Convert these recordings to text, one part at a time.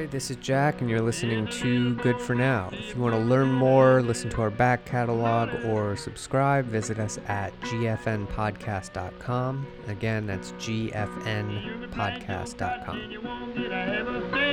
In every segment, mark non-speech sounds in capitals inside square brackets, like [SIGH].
Hi, this is Jack, and you're listening to Good for Now. If you want to learn more, listen to our back catalog, or subscribe, visit us at gfnpodcast.com. Again, that's gfnpodcast.com.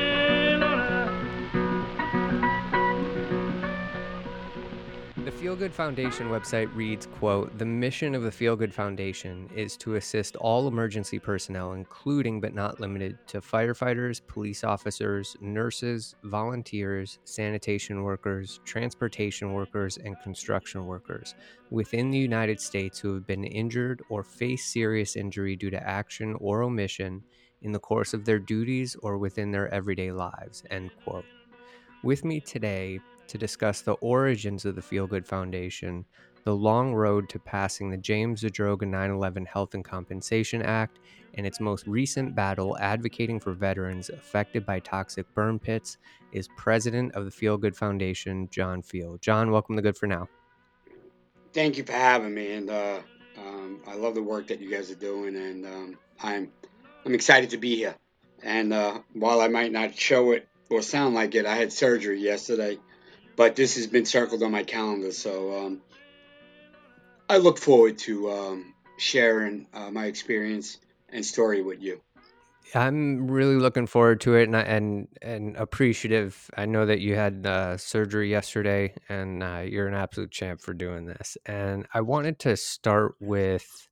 FealGood Foundation website reads, quote, "The mission of the FealGood Foundation is to assist all emergency personnel, including but not limited to firefighters, police officers, nurses, volunteers, sanitation workers, transportation workers, and construction workers within the United States who have been injured or face serious injury due to action or omission in the course of their duties or within their everyday lives." End quote. With me today to discuss the origins of the FealGood Foundation, the long road to passing the James Zadroga 9 11 Health and Compensation Act, and its most recent battle advocating for veterans affected by toxic burn pits, is president of the FealGood Foundation, John Feal. John, welcome to Good for Now. Thank you for having me, and uh, um, I love the work that you guys are doing, and um, I'm I'm excited to be here. And uh, while I might not show it or sound like it, I had surgery yesterday but this has been circled on my calendar, so um, I look forward to um, sharing uh, my experience and story with you. I'm really looking forward to it, and and and appreciative. I know that you had uh, surgery yesterday, and uh, you're an absolute champ for doing this. And I wanted to start with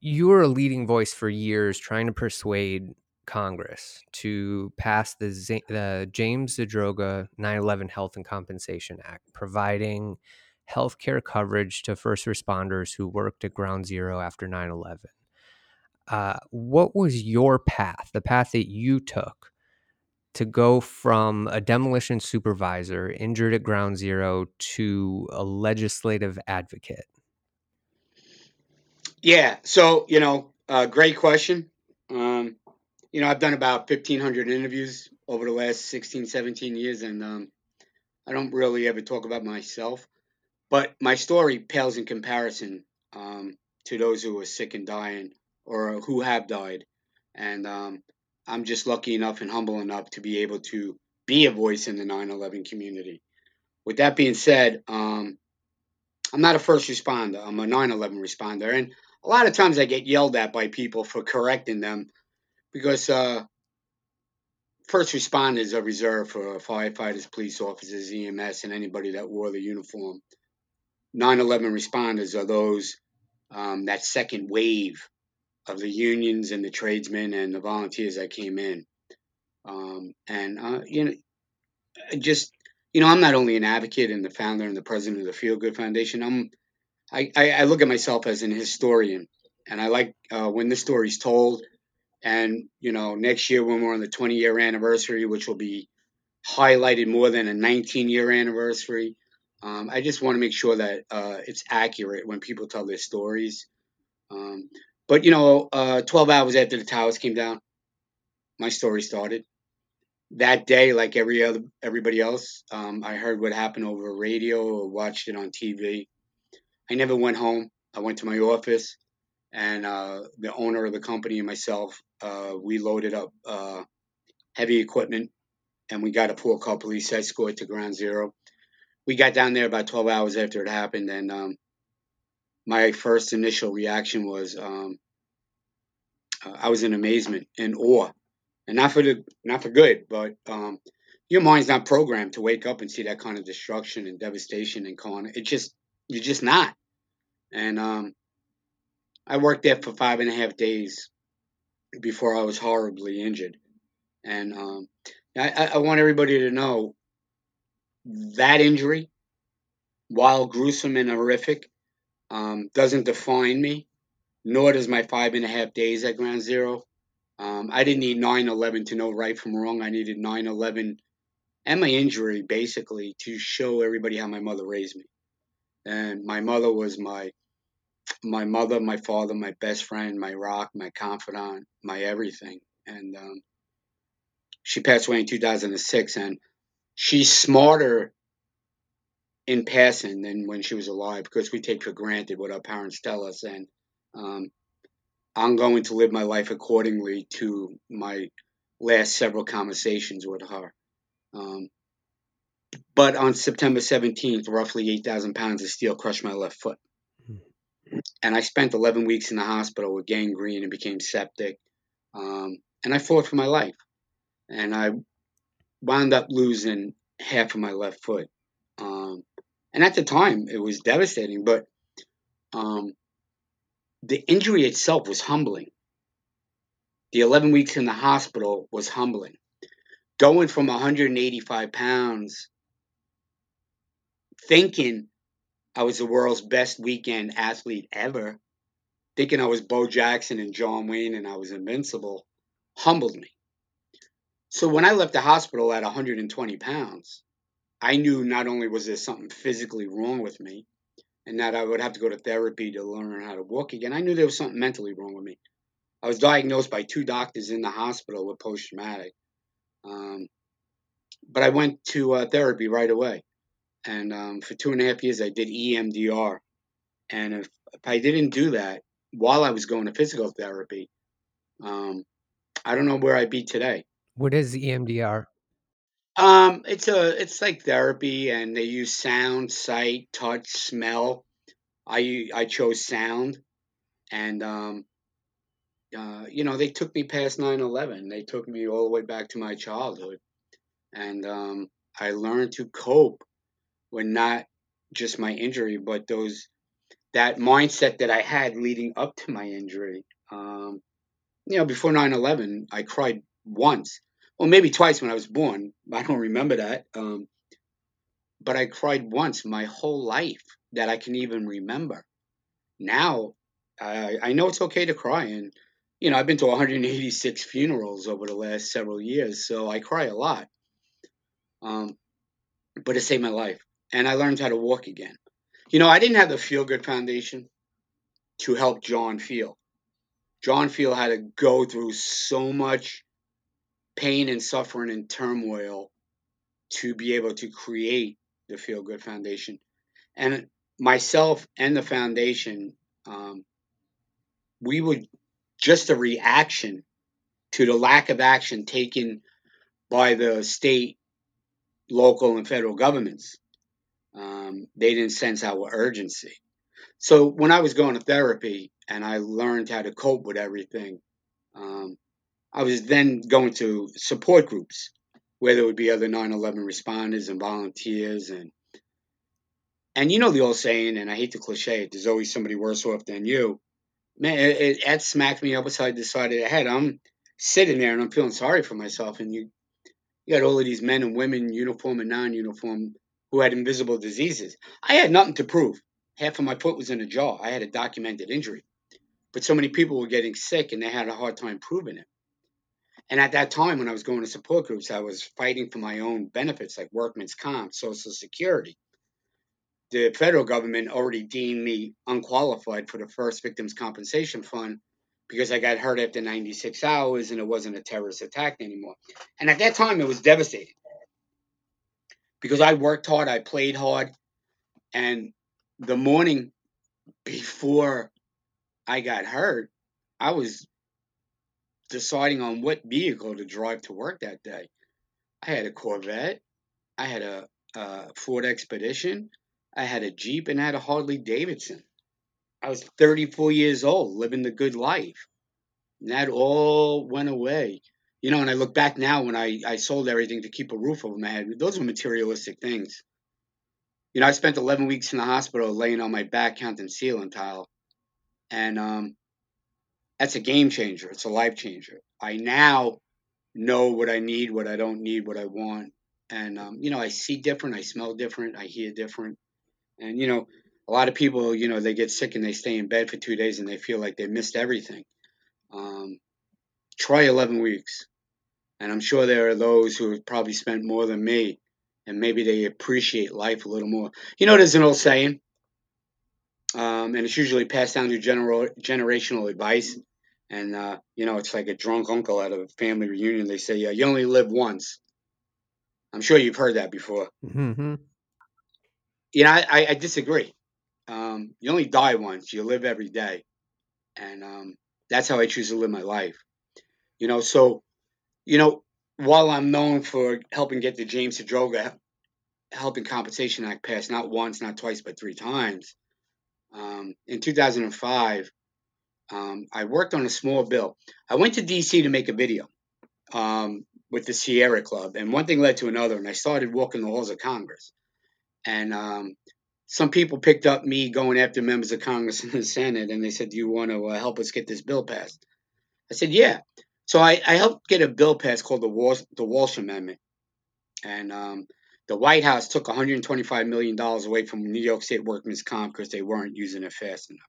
you were a leading voice for years, trying to persuade Congress to pass the, Z- the James Zadroga 9 11 Health and Compensation Act, providing health care coverage to first responders who worked at Ground Zero after 9 11. Uh, what was your path, the path that you took to go from a demolition supervisor injured at Ground Zero to a legislative advocate? Yeah, so, you know, uh, great question. Um, you know, I've done about 1,500 interviews over the last 16, 17 years, and um, I don't really ever talk about myself. But my story pales in comparison um, to those who are sick and dying or who have died. And um, I'm just lucky enough and humble enough to be able to be a voice in the 9 11 community. With that being said, um, I'm not a first responder, I'm a 9 11 responder. And a lot of times I get yelled at by people for correcting them because uh, first responders are reserved for firefighters, police officers, EMS, and anybody that wore the uniform. 9/11 responders are those um, that second wave of the unions and the tradesmen and the volunteers that came in. Um, and uh, you know, just you know, I'm not only an advocate and the founder and the president of the FealGood Foundation. I'm I, I, I look at myself as an historian, and I like uh, when the story's told and, you know, next year when we're on the 20 year anniversary, which will be highlighted more than a 19 year anniversary, um, I just want to make sure that uh, it's accurate when people tell their stories. Um, but, you know, uh, 12 hours after the towers came down, my story started. That day, like every other everybody else, um, I heard what happened over radio or watched it on TV. I never went home. I went to my office and uh, the owner of the company and myself, uh, we loaded up uh, heavy equipment and we got a pool car police escort to ground zero. We got down there about 12 hours after it happened, and um, my first initial reaction was um, uh, I was in amazement and awe, and not for the not for good, but um, your mind's not programmed to wake up and see that kind of destruction and devastation and con. It just you're just not, and um, I worked there for five and a half days before I was horribly injured. And um, I, I want everybody to know that injury, while gruesome and horrific, um, doesn't define me, nor does my five and a half days at Ground Zero. Um, I didn't need 9 11 to know right from wrong. I needed 9 11 and my injury basically to show everybody how my mother raised me. And my mother was my my mother, my father, my best friend, my rock, my confidant, my everything. And um, she passed away in 2006. And she's smarter in passing than when she was alive because we take for granted what our parents tell us. And um, I'm going to live my life accordingly to my last several conversations with her. Um, but on September 17th, roughly 8,000 pounds of steel crushed my left foot. And I spent 11 weeks in the hospital with gangrene and became septic. Um, and I fought for my life. And I wound up losing half of my left foot. Um, and at the time, it was devastating, but um, the injury itself was humbling. The 11 weeks in the hospital was humbling. Going from 185 pounds, thinking I was the world's best weekend athlete ever, thinking I was Bo Jackson and John Wayne and I was invincible, humbled me. So when I left the hospital at 120 pounds, I knew not only was there something physically wrong with me, and that I would have to go to therapy to learn how to walk again. I knew there was something mentally wrong with me. I was diagnosed by two doctors in the hospital with post traumatic. Um, but I went to uh, therapy right away. And um, for two and a half years, I did EMDR. And if, if I didn't do that while I was going to physical therapy, um, I don't know where I'd be today. What is EMDR? Um, it's a it's like therapy, and they use sound, sight, touch, smell. I I chose sound, and um, uh, you know they took me past 9-11. They took me all the way back to my childhood, and um, I learned to cope when not just my injury, but those that mindset that I had leading up to my injury. Um, you know, before 9-11, I cried once well, maybe twice when I was born. [LAUGHS] I don't remember that. Um, but I cried once my whole life that I can even remember. Now, I, I know it's okay to cry, and you know I've been to 186 funerals over the last several years, so I cry a lot. Um, but it saved my life, and I learned how to walk again. You know, I didn't have the FealGood Foundation to help John Feal. John Feal had to go through so much pain and suffering and turmoil to be able to create the FealGood Foundation. And myself and the foundation, um, we would just a reaction to the lack of action taken by the state, local, and federal governments. Um, they didn't sense our urgency. So when I was going to therapy and I learned how to cope with everything, um, I was then going to support groups where there would be other 9/11 responders and volunteers and and you know the old saying, and I hate the cliche there's always somebody worse off than you. Man, it, it, smacked me upside the side of the head. I'm sitting there and I'm feeling sorry for myself, and you you got all of these men and women, uniform and non-uniform, who had invisible diseases. I had nothing to prove. Half of my foot was in a jar. I had a documented injury, but so many people were getting sick, and they had a hard time proving it. And at that time, when I was going to support groups, I was fighting for my own benefits like workman's comp, Social Security. The federal government already deemed me unqualified for the first victims compensation fund because I got hurt after 96 hours and it wasn't a terrorist attack anymore. And at that time, it was devastating because I worked hard, I played hard, and the morning before I got hurt, I was deciding on what vehicle to drive to work that day. I had a Corvette, I had a, a Ford Expedition, I had a Jeep, and I had a Harley Davidson. I was 34 years old, living the good life. And that all went away. You know, and I look back now when I, I sold everything to keep a roof over my head, those were materialistic things. You know, I spent 11 weeks in the hospital laying on my back counting ceiling tile. And um, that's a game changer. It's a life changer. I now know what I need, what I don't need, what I want, and um, you know, I see different, I smell different, I hear different, and you know, a lot of people, you know, they get sick and they stay in bed for two days and they feel like they missed everything. Um, try 11 weeks, and I'm sure there are those who have probably spent more than me, and maybe they appreciate life a little more. You know, there's an old saying. Um, and it's usually passed down through general, generational advice. And uh, you know, it's like a drunk uncle at a family reunion. They say, "Yeah, you only live once." I'm sure you've heard that before. Mm-hmm. You know, I, I disagree. Um, you only die once. You live every day, and um, that's how I choose to live my life. You know, so you know, while I'm known for helping get the James Zadroga Helping Compensation Act passed, not once, not twice, but three times, um, in 2005, um, I worked on a small bill. I went to DC to make a video um, with the Sierra Club, and one thing led to another, and I started walking the halls of Congress. And um, some people picked up me going after members of Congress [LAUGHS] and the Senate, and they said, "Do you want to uh, help us get this bill passed?" I said, "Yeah." So I, I helped get a bill passed called the Walsh, the Walsh Amendment, and um, the White House took 125 million dollars away from New York State workmen's comp because they weren't using it fast enough.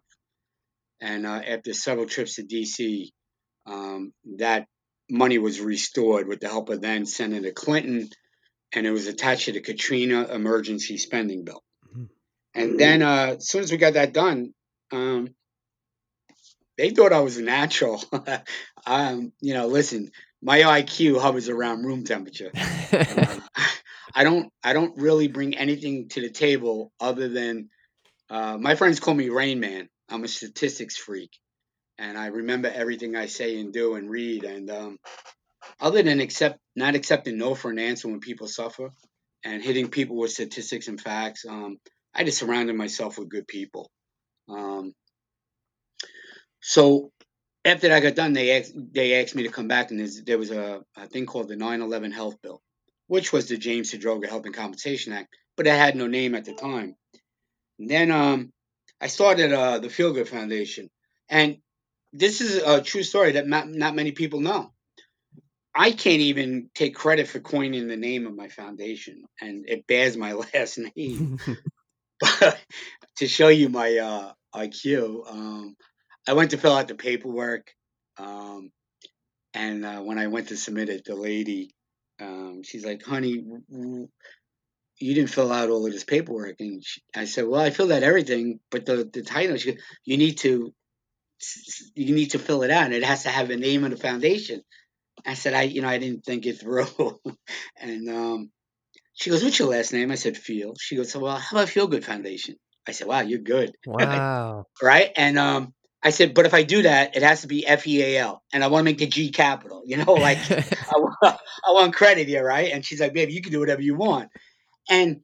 And uh, after several trips to D.C., um, that money was restored with the help of then Senator Clinton, and it was attached to the Katrina emergency spending bill. Mm-hmm. And then, uh, as soon as we got that done, um, they thought I was a natural. [LAUGHS] um, you know, listen, my IQ hovers around room temperature. [LAUGHS] um, I don't, I don't really bring anything to the table other than uh, my friends call me Rain Man. I'm a statistics freak and I remember everything I say and do and read. And um, other than accept not accepting no for an answer when people suffer and hitting people with statistics and facts, um, I just surrounded myself with good people. Um, so after I got done, they asked, they asked me to come back, and there was a, a thing called the 9/11 Health Bill, which was the James Zadroga Health and Compensation Act, but it had no name at the time. And then um, I started uh, the FealGood Foundation, and this is a true story that not, not many people know. I can't even take credit for coining the name of my foundation, and it bears my [LAUGHS] last name. [LAUGHS] but to show you my uh, IQ, um, I went to fill out the paperwork, um, and uh, when I went to submit it, the lady, um, she's like, "Honey, you didn't fill out all of this paperwork." And she, I said, "Well, I filled out everything, but the the title, she goes, you need to you need to fill it out and it has to have a name of the foundation. I said, I, you know, I didn't think it through. [LAUGHS] and um, she goes, what's your last name? I said, Feal. She goes, well, how about FealGood Foundation? I said, wow, you're good. [LAUGHS] Wow. right. And um, I said, but if I do that, it has to be F E A L, and I want to make the G capital. You know, like [LAUGHS] I, want, [LAUGHS] I want credit here, right? And she's like, babe, you can do whatever you want. And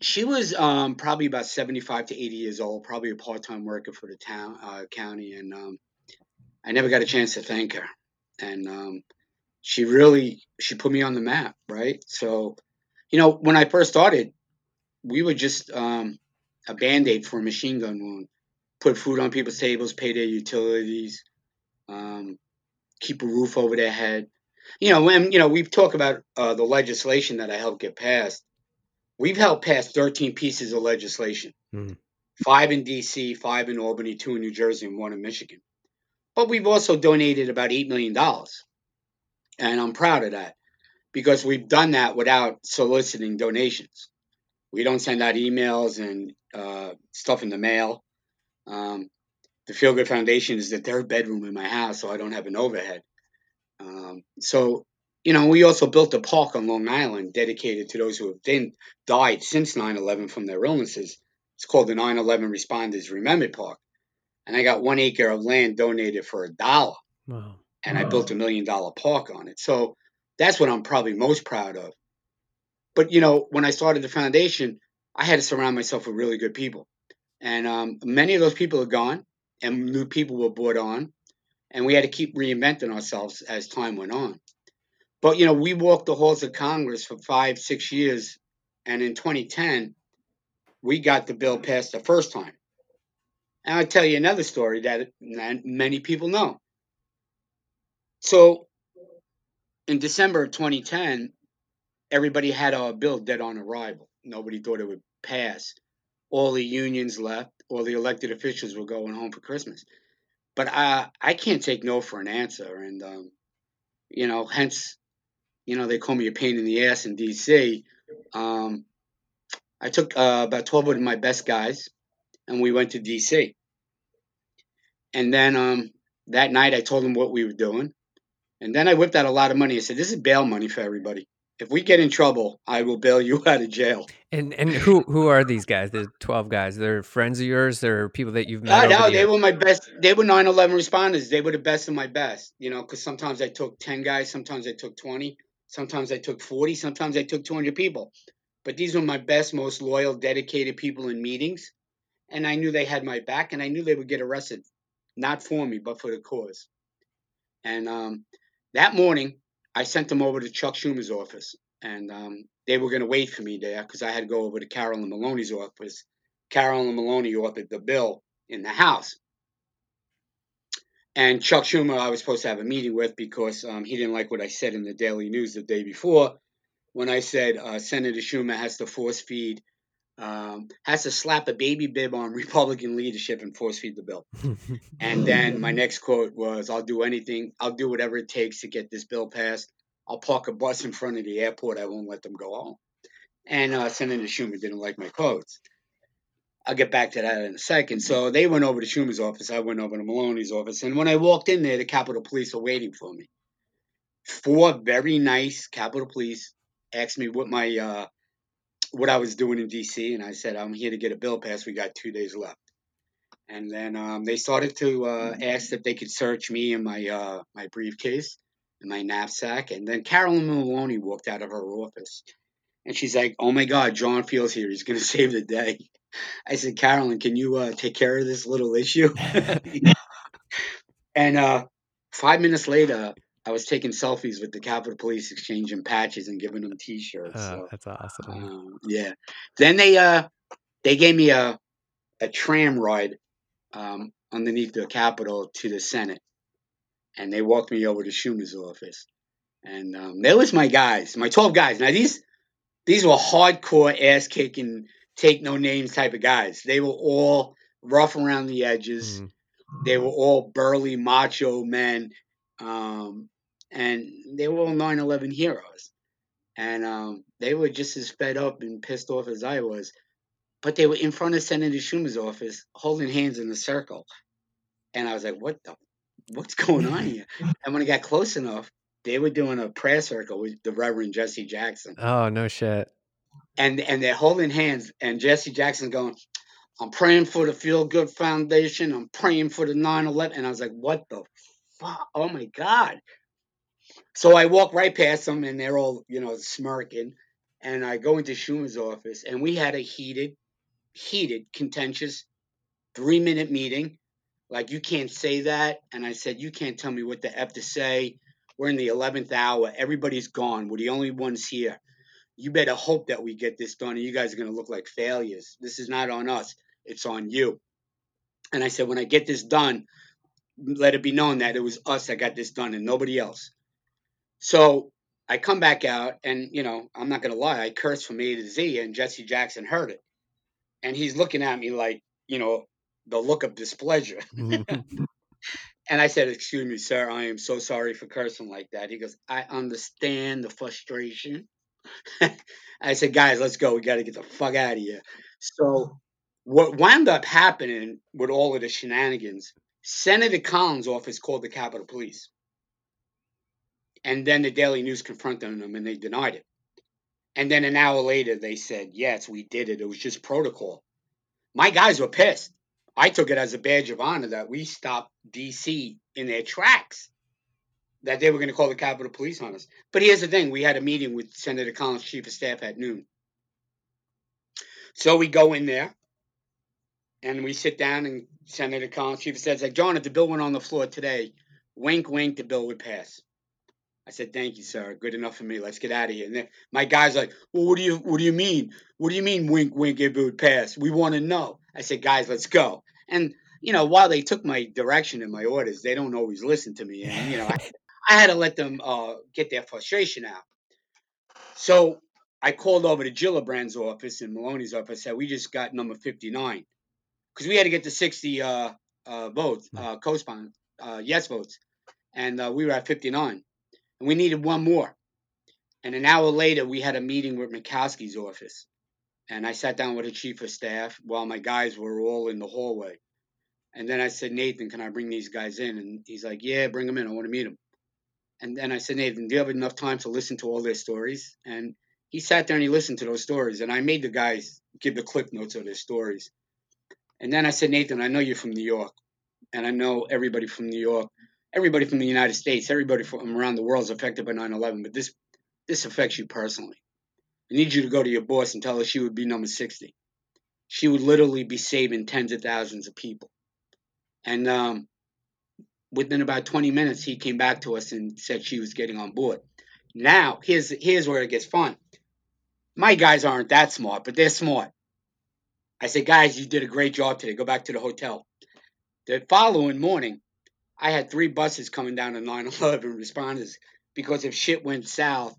she was um, probably about 75 to 80 years old, probably a part-time worker for the town uh, county, and um, I never got a chance to thank her. And um, she really she put me on the map, right? So, you know, when I first started, we were just um, a band-aid for a machine gun wound. Put food on people's tables, pay their utilities, um, keep a roof over their head. You know, when you know we've talked about uh, the legislation that I helped get passed We've helped pass 13 pieces of legislation mm. five in DC, five in Albany, two in New Jersey, and one in Michigan. But we've also donated about $8 million. And I'm proud of that because we've done that without soliciting donations. We don't send out emails and uh, stuff in the mail. Um, the FealGood Foundation is the third bedroom in my house, so I don't have an overhead. Um, so you know, we also built a park on Long Island dedicated to those who have been, died since 9 11 from their illnesses. It's called the 9 11 Responders Remembered Park. And I got one acre of land donated for a dollar. Wow. And wow. I built a million dollar park on it. So that's what I'm probably most proud of. But, you know, when I started the foundation, I had to surround myself with really good people. And um, many of those people are gone, and new people were brought on. And we had to keep reinventing ourselves as time went on. But you know, we walked the halls of Congress for five, six years, and in 2010, we got the bill passed the first time. And I'll tell you another story that many people know. So, in December of 2010, everybody had our bill dead on arrival. Nobody thought it would pass. All the unions left. All the elected officials were going home for Christmas. But I, I can't take no for an answer, and um, you know, hence you know, they call me a pain in the ass in DC. Um, I took uh, about 12 of my best guys and we went to DC. And then um, that night I told them what we were doing. And then I whipped out a lot of money. I said, this is bail money for everybody. If we get in trouble, I will bail you [LAUGHS] out of jail. And and who who are these guys? The twelve guys. They're friends of yours. They're people that you've met. No, the they years? were my best. They were 9/11 responders. They were the best of my best. You know, because sometimes I took 10 guys, sometimes I took 20, sometimes I took 40, sometimes I took 200 people. But these were my best, most loyal, dedicated people in meetings, and I knew they had my back, and I knew they would get arrested, not for me, but for the cause. And um, that morning, I sent them over to Chuck Schumer's office, and um, they were going to wait for me there because I had to go over to Carolyn Maloney's office. Carolyn Maloney authored the bill in the House. And Chuck Schumer, I was supposed to have a meeting with because um, he didn't like what I said in the Daily News the day before when I said uh, Senator Schumer has to force feed, um, has to slap a baby bib on [LAUGHS] Republican leadership and force feed the bill. And then my next quote was, I'll do anything, I'll do whatever it takes to get this bill passed. I'll park a bus in front of the airport. I won't let them go home. And uh, Senator Schumer didn't like my quotes. I'll get back to that in a second. So they went over to Schumer's office. I went over to Maloney's office. And when I walked in there, the Capitol Police were waiting for me. Four very nice Capitol Police asked me what my uh, what I was doing in D.C. And I said, I'm here to get a bill passed. We got two days left. And then um, they started to uh, ask if they could search me and my uh, my briefcase and my knapsack. And then Carolyn Maloney walked out of her office. And she's like, "Oh my God, John Feal's here. He's gonna [LAUGHS] save the day." I said, "Carolyn, can you uh, take care of this little issue?" [LAUGHS] [LAUGHS] and uh, five minutes later, I was taking selfies with the Capitol Police, exchanging patches and giving them T-shirts. Oh, so, that's awesome. um, yeah. Then they uh they gave me a a tram ride um, underneath the Capitol to the Senate, and they walked me over to Schumer's office, and um, there was my guys, my twelve guys. Now these these were hardcore ass kicking, take no names type of guys. They were all rough around the edges. Mhm. They were all burly, macho men, um, and they were all 9/11 heroes. And um, they were just as fed up and pissed off as I was. But they were in front of Senator Schumer's office, holding hands in a circle. And I was like, "What the? What's going on here?" [LAUGHS] And when I got close enough, they were doing a prayer circle with the Reverend Jesse Jackson Oh no shit. and and they're holding hands and Jesse Jackson going, I'm praying for the FealGood Foundation. I'm praying for the 9/11. And I was like, what the fuck? Oh my God. So I walk right past them and they're all, you know, smirking. And I go into Schumer's office and we had a heated, heated, contentious three minute meeting. Like, you can't say that. And I said, you can't tell me what the F to say. We're in the 11th hour. Everybody's gone. We're the only ones here you better hope that we get this done and you guys are going to look like failures. This is not on us, it's on you. And I said, when I get this done, let it be known that it was us that got this done and nobody else. So I come back out and, you know, I'm not going to lie, I cursed from A to Z and Jesse Jackson heard it. And he's looking at me like, you know, the look of displeasure. [LAUGHS] And I said, Excuse me, sir, I am so sorry for cursing like that. He goes, I understand the frustration. [LAUGHS] I said, Guys, let's go. We got to get the fuck out of here. So, what wound up happening with all of the shenanigans, Senator Collins' office called the Capitol Police. And then the Daily News confronted them and they denied it. And then an hour later, they said, Yes, we did it. It was just protocol. My guys were pissed. I took it as a badge of honor that we stopped DC in their tracks, that they were going to call the Capitol Police on us. But here's the thing we had a meeting with Senator Collins' chief of staff at noon. So we go in there and we sit down, and Senator Collins' chief staff said, John, if the bill went on the floor today, wink, wink, the bill would pass. I said, "Thank you, sir. Good enough for me. Let's get out of here." And then my guy's like, "Well, what do you what do you mean? What do you mean, wink, wink? If it would pass, we want to know." I said, "Guys, let's go." And you know, while they took my direction and my orders, they don't always listen to me, and you know, I, I had to let them uh, get their frustration out. So I called over to Gillibrand's office and Maloney's office. Said we just got number fifty nine because we had to get to sixty uh, uh, votes, uh, co-spon, uh, yes votes, and uh, we were at fifty nine and we needed one more. And an hour later, we had a meeting with Murkowski's office. And I sat down with the chief of staff while my guys were all in the hallway. And then I said, Nathan, can I bring these guys in? And he's like, Yeah, bring them in. I want to meet them. And then I said, Nathan, do you have enough time to listen to all their stories? And he sat there and he listened to those stories. And I made the guys give the clip notes of their stories. And then I said, Nathan, I know you're from New York. And I know everybody from New York, everybody from the United States, everybody from around the world is affected by 9 11. But this, this affects you personally. I need you to go to your boss and tell her she would be number 60. She would literally be saving tens of thousands of people. And um, within about 20 minutes, he came back to us and said she was getting on board. Now, here's here's where it gets fun. My guys aren't that smart, but they're smart. I said, guys, you did a great job today. Go back to the hotel. The following morning, I had three buses coming down to 9 11 responders because if shit went south,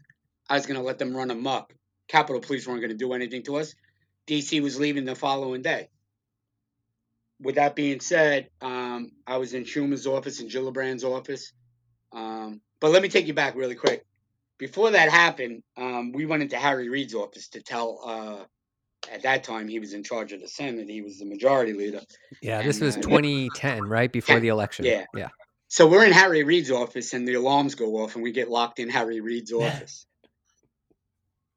I was going to let them run amok. Capitol Police weren't going to do anything to us. DC was leaving the following day with that being said, um, I was in Schumer's office and Gillibrand's office. Um, but let me take you back really quick. Before that happened, um, we went into Harry Reid's office to tell. Uh, at that time, he was in charge of the Senate. He was the majority leader. Yeah, and, this was uh, 2010, right before 10, the election. Yeah, yeah. So we're in Harry Reid's office, and the alarms go off, and we get locked in Harry Reid's office.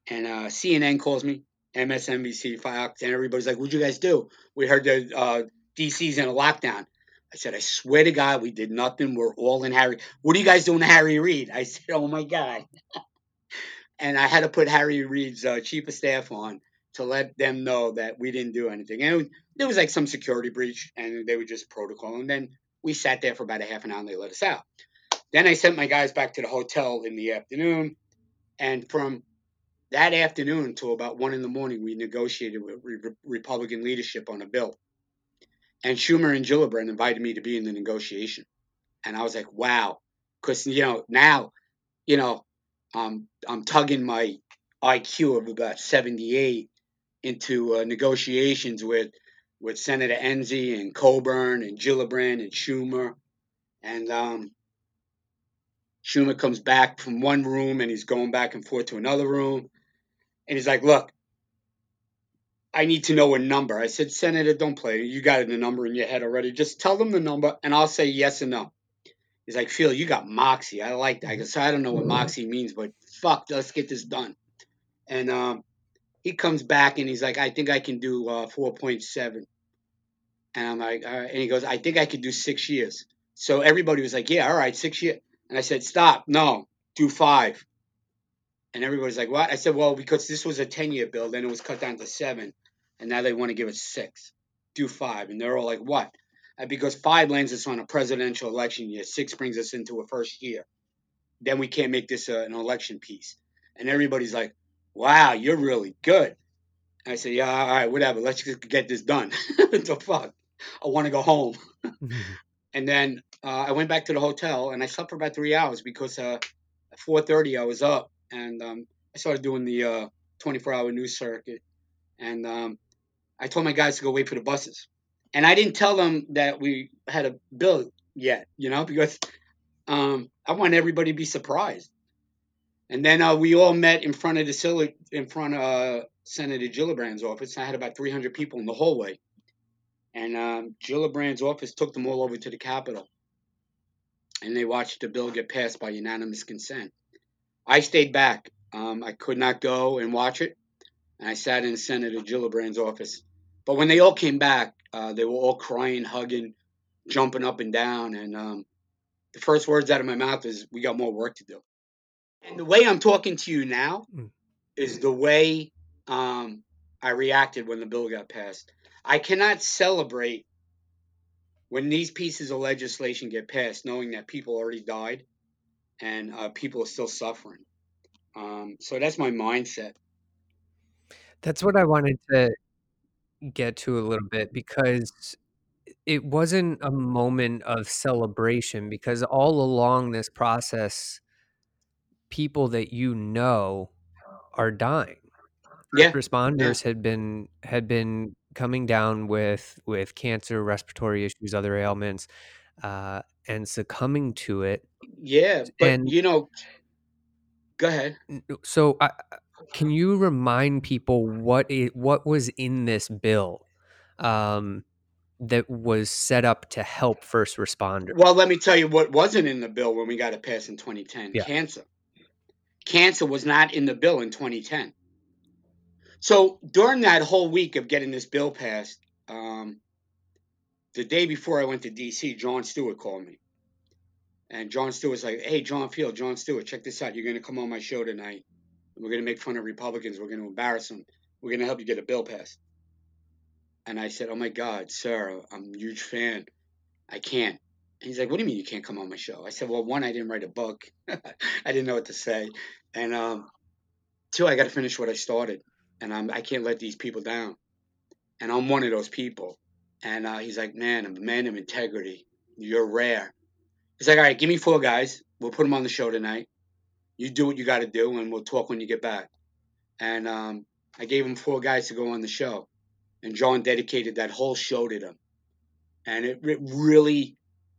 and uh, CNN calls me, MSNBC, Fox, and everybody's like, "What'd you guys do? We heard the uh, DC's in a lockdown. I said, I swear to God, we did nothing. We're all in Harry. What are you guys doing to Harry Reid? I said, Oh my God. [LAUGHS] and I had to put Harry Reid's uh, chief of staff on to let them know that we didn't do anything. And was, there was like some security breach, and they were just protocol. And then we sat there for about a half an hour, and they let us out. Then I sent my guys back to the hotel in the afternoon, and from that afternoon to about one in the morning, we negotiated with re- Republican leadership on a bill and Schumer and Gillibrand invited me to be in the negotiation. And I was like, wow. Because, you know, now, you know, um, I'm tugging my IQ of about 78 into uh, negotiations with with Senator Enzi and Coburn and Gillibrand and Schumer. And um, Schumer comes back from one room and he's going back and forth to another room. And he's like, look, I need to know a number. I said, Senator, don't play. You got the number in your head already. Just tell them the number, and I'll say yes or no. He's like, Phil, you got moxie. I like that. I guess I don't know what moxie means, but fuck, let's get this done. And um, he comes back and he's like, I think I can do uh, 4.7. And I'm like, and he goes, I think I could do six years. So everybody was like, yeah, all right, six years. And I said, stop, no, do five. And everybody's like, what? I said, well, because this was a 10 year bill, then it was cut down to seven and now they want to give us six. Do five. And they're all like, what? And because five lands us on a presidential election year, six brings us into a first year. Then we can't make this uh, an election piece. And everybody's like, wow, you're really good. I said, yeah, all right, whatever. Let's just get this done. [LAUGHS] the fuck? I want to go home. [LAUGHS] and then uh, I went back to the hotel and I slept for about three hours because uh, at 4.30 I was up and um, I started doing the 24-hour uh, news circuit. And um, I told my guys to go wait for the buses. And I didn't tell them that we had a bill yet, you know, [LAUGHS] because um, I want everybody to be surprised. And then uh, we all met in front of the in front of uh, Senator Gillibrand's office. I had about 300 people in the hallway, and um, Gillibrand's office took them all over to the Capitol, and they watched the bill get passed by unanimous consent. I stayed back. Um, I could not go and watch it and I sat in Senator Gillibrand's office. But when they all came back, uh, they were all crying, hugging, jumping up and down. And um, the first words out of my mouth is, "We got more work to do." And the way I'm talking to you now mm. is the way um, I reacted when the bill got passed. I cannot celebrate when these pieces of legislation get passed, knowing that people already died and uh, people are still suffering. Um, so that's my mindset. That's what I wanted to get to a little bit because it wasn't a moment of celebration because all along this process, people that you know are dying. Yeah. Responders had been had been coming down with with cancer, respiratory issues, other ailments, uh, and succumbing to it. Yeah, but And you know, go ahead. so I can you remind people what it what was in this bill? Um, that was set up to help first responders. Well, let me tell you what wasn't in the bill when we got it passed in 2010 Yeah. cancer. Cancer was not in the bill in 2010. So during that whole week of getting this bill passed, um, the day before I went to DC, Jon Stewart called me. And Jon Stewart's like, hey, John Feal, John Stewart, check this out. You're going to come on my show tonight. We're going to make fun of Republicans. We're going to embarrass them. We're going to help you get a bill passed. And I said, oh my God, sir, I'm a huge fan. I can't. He's like, what do you mean you can't come on my show? I said, well, one, I didn't write a book. [LAUGHS] I didn't know what to say. And um, two, I got to finish what I started. And I'm, I can't let these people down. And I'm one of those people. And uh, he's like, man, I'm a man of integrity. You're rare. He's like, all right, give me four guys. We'll put them on the show tonight. You do what you got to do, and we'll talk when you get back. And um, I gave him four guys to go on the show. And John dedicated that whole show to them. And it, it really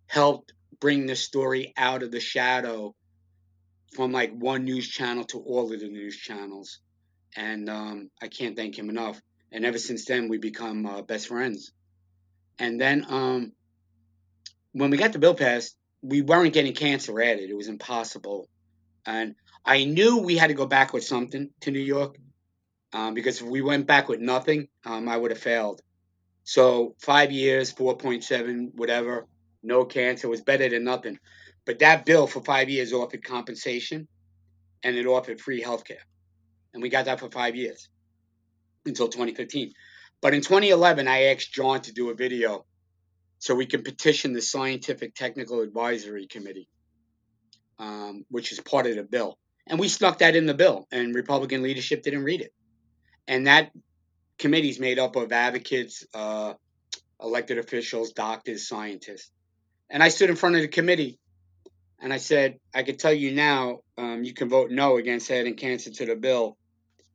helped bring the story out of the shadow from like one news channel to all of the news channels. And um, I can't thank him enough. And ever since then, we become uh, best friends. And then um, when we got the bill passed, we weren't getting cancer added. It was impossible. And I knew we had to go back with something to New York um, because if we went back with nothing, um, I would have failed. So five years, 4.7, whatever, no cancer was better than nothing. But that bill for five years offered compensation and it offered free health care. And we got that for five years until 2015. But in 2011, I asked John to do a video so we can petition the Scientific Technical Advisory Committee, um, which is part of the bill. And we snuck that in the bill, and Republican leadership didn't read it. And that committee is made up of advocates, uh, elected officials, doctors, scientists. And I stood in front of the committee and I said, I could tell you now, um, you can vote no against adding cancer to the bill,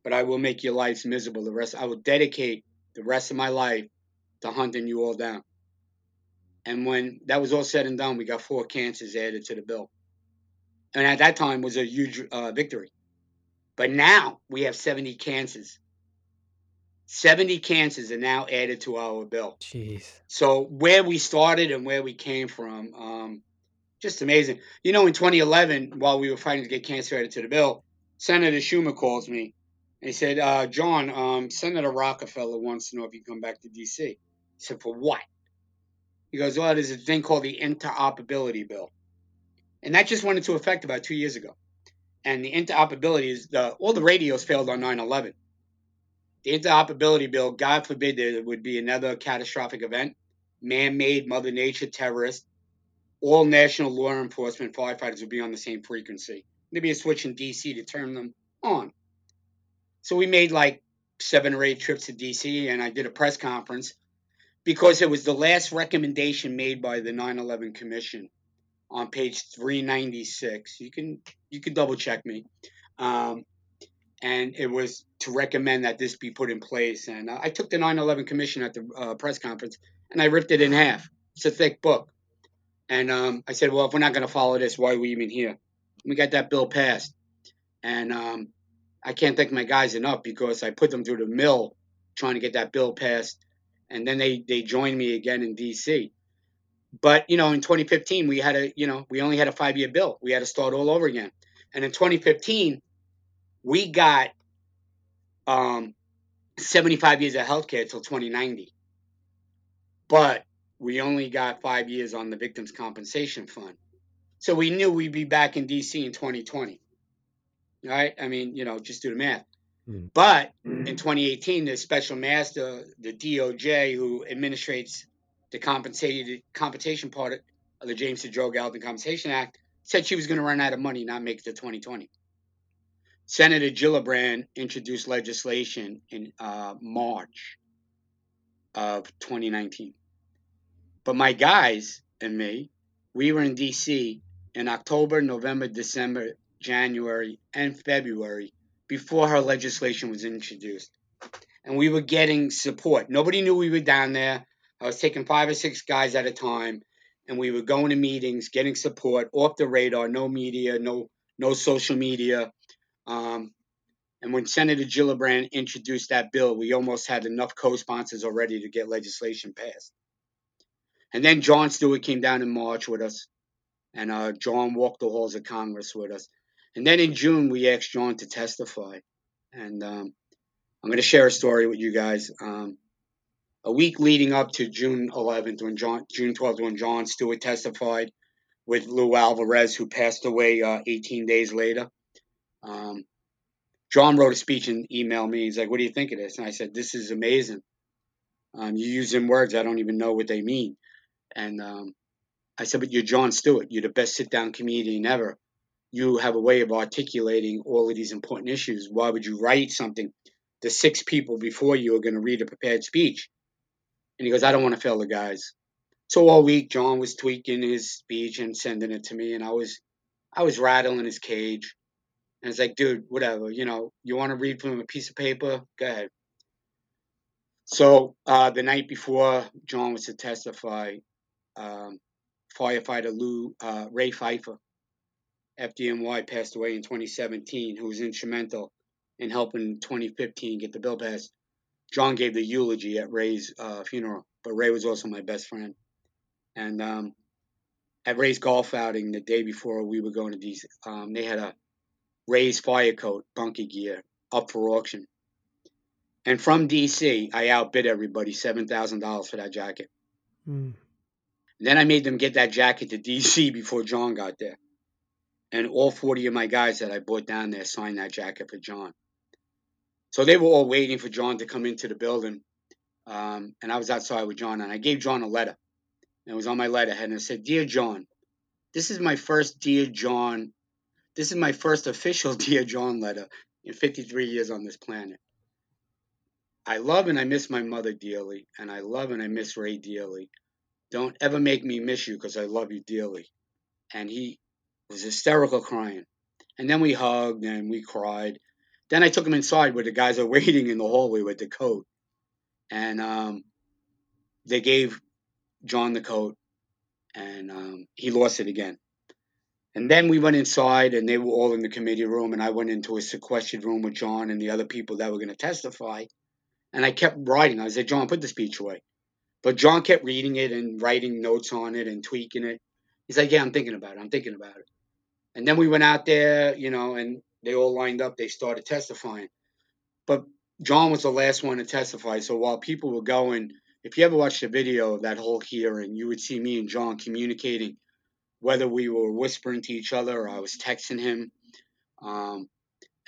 but I will make your lives miserable. The rest, I will dedicate the rest of my life to hunting you all down. And when that was all said and done, we got four cancers added to the bill. And at that time was a huge uh, victory. But now we have 70 cancers. 70 cancers are now added to our bill. Jeez. So where we started and where we came from, um, just amazing. You know, in 2011, while we were fighting to get cancer added to the bill, Senator Schumer calls me and he said, uh, "John, um, Senator Rockefeller wants to know if you come back to D.C." I said, "For what?" He goes, "Well, there's a thing called the interoperability bill, and that just went into effect about two years ago. And the interoperability is the all the radios failed on 9/11. The interoperability bill, God forbid there would be another catastrophic event, man-made, Mother Nature terrorist, all national law enforcement firefighters would be on the same frequency. There'd a switch in DC to turn them on. So we made like seven or eight trips to DC and I did a press conference because it was the last recommendation made by the 9/11 Commission on page 396. You can you can double check me. Um, and it was to recommend that this be put in place. And I took the 9/11 Commission at the uh, press conference and I ripped it in half. It's a thick book. And um, I said, well, if we're not going to follow this, why are we even here? We got that bill passed. And um, I can't thank my guys enough because I put them through the mill trying to get that bill passed. And then they, they joined me again in D.C. But, you know, in 2015, we had a, you know, we only had a five year bill. We had to start all over again. And in 2015, we got um, 75 years of healthcare till 2090. But we only got five years on the Victims Compensation Fund. So we knew we'd be back in DC in 2020. Right? I mean, you know, just do the math. Hmm. But in 2018, the special master, the DOJ, who administrates the compensated compensation part of the James Zadroga and Compensation Act, said she was going to run out of money, not make it to 2020. Senator Gillibrand introduced legislation in uh, March of 2019. But my guys and me, we were in DC in October, November, December, January, and February before her legislation was introduced. And we were getting support. Nobody knew we were down there. I was taking five or six guys at a time, and we were going to meetings, getting support off the radar, no media, no no social media. Um, and when Senator Gillibrand introduced that bill, we almost had enough co-sponsors already to get legislation passed. And then Jon Stewart came down in March with us, and uh, Jon walked the halls of Congress with us. And then in June, we asked John to testify. And um, I'm going to share a story with you guys. Um, a week leading up to June 11th, when Jon, June 12th, when Jon Stewart testified with Lou Alvarez, who passed away uh, 18 days later. Um, Jon wrote a speech and emailed me. He's like, "What do you think of this?" And I said, "This is amazing. Um, you using words I don't even know what they mean." And um, I said, "But you're Jon Stewart. You're the best sit-down comedian ever. You have a way of articulating all of these important issues. Why would you write something? The six people before you are going to read a prepared speech." And he goes, "I don't want to fail the guys." So all week, John was tweaking his speech and sending it to me, and I was, I was rattling his cage. And it's like, dude, whatever, you know, you want to read from a piece of paper? Go ahead. So uh, the night before John was to testify, um, firefighter Lou uh, Ray Pfeiffer, FDNY, passed away in 2017, who was instrumental in helping 2015 get the bill passed. John gave the eulogy at Ray's uh, funeral, but Ray was also my best friend. And um, at Ray's golf outing the day before we were going to these, um, they had a Ray's fire coat, bunker gear, up for auction. And from DC, I outbid everybody $7,000 for that jacket. Mm. Then I made them get that jacket to DC [LAUGHS] before John got there. And all 40 of my guys that I brought down there signed that jacket for John. So they were all waiting for John to come into the building. Um, and I was outside with John, and I gave John a letter. And it was on my letterhead, and it said, Dear John, this is my first Dear Jon this is my first official [LAUGHS] Dear John letter in 53 years on this planet. I love and I miss my mother dearly, and I love and I miss Ray dearly. Don't ever make me miss you because I love you dearly. And he was hysterical crying. And then we hugged and we cried. Then I took him inside where the guys are [LAUGHS] waiting in the hallway with the coat. And um, they gave John the coat, and um, he lost it again. And then we went inside, and they were all in the committee room, and I went into a sequestered room with John and the other people that were going to testify. And I kept writing. I said, John, put the speech away. But John kept reading it and writing notes on it and tweaking it. He's like, Yeah, I'm thinking about it. I'm thinking about it. And then we went out there, you know, and they all lined up. They started testifying. But John was the last one to testify. So while people were going, if you ever watched the video of that whole hearing, you would see me and John communicating whether we were whispering to each other or I was texting him. Um,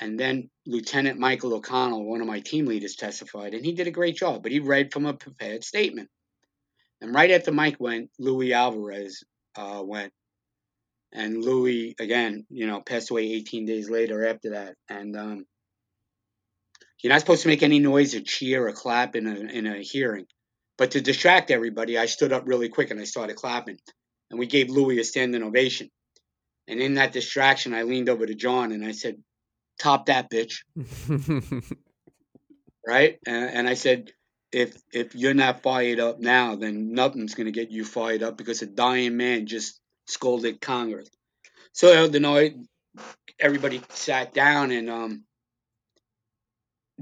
and then Lieutenant Michael O'Connell, one of my team leaders, testified, and he did a great job, but he read from a prepared statement. And right after Mike went, Louis Alvarez uh, went. And Louis, again, you know, passed away 18 days later after that. And um, you're not supposed to make any noise or cheer or clap in a, in a hearing. But to distract everybody, I stood up really quick and I started clapping and we gave Louis a standing ovation. And in that distraction, I leaned over to John and I said, "Top that bitch." [LAUGHS] right? And, and, I said, "If if you're not fired up now, then nothing's going to get you fired up because a dying man just scolded Congress." So know, everybody sat down and um,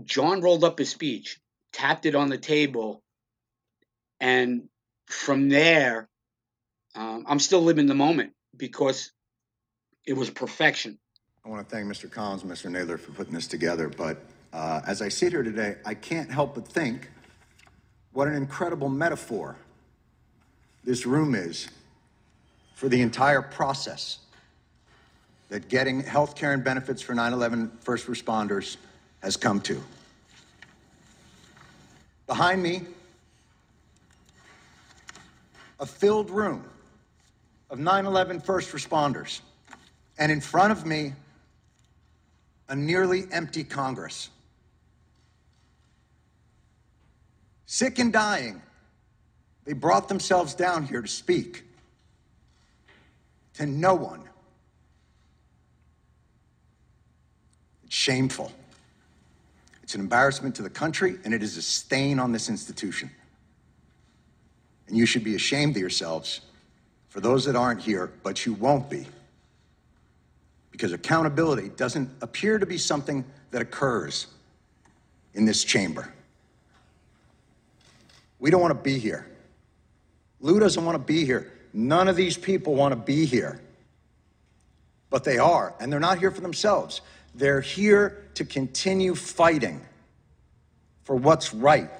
Jon rolled up his speech, tapped it on the table, and from there um, I'm still living the moment because it was perfection. I want to thank Mr. Collins Mr. Nadler for putting this together. But uh, as I sit here today, I can't help but think what an incredible metaphor this room is for the entire process that getting health care and benefits for 9 11 first responders has come to. Behind me, a filled room of 9 11 first responders. And in front of me, a nearly empty Congress. Sick and dying, they brought themselves down here to speak to no one. It's shameful. It's an embarrassment to the country, and it is a stain on this institution. And you should be ashamed of yourselves for those that aren't here, but you won't be. Because accountability doesn't appear to be something that occurs in this chamber. We don't want to be here. Lou doesn't want to be here. None of these people want to be here. But they are, and they're not here for themselves. They're here to continue fighting for what's right.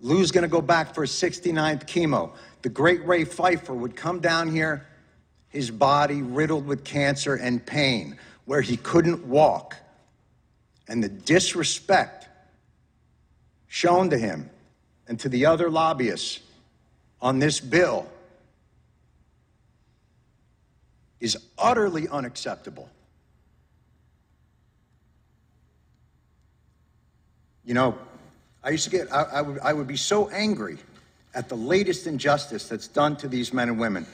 Lou's going to go back for his 69th chemo. The great Ray Pfeiffer would come down here, his body riddled with cancer and pain, where he couldn't walk. And the disrespect shown to him and to the other lobbyists on this bill is utterly unacceptable. You know, I used to get, I, I, would, I would be so angry at the latest injustice that's done to these men and women.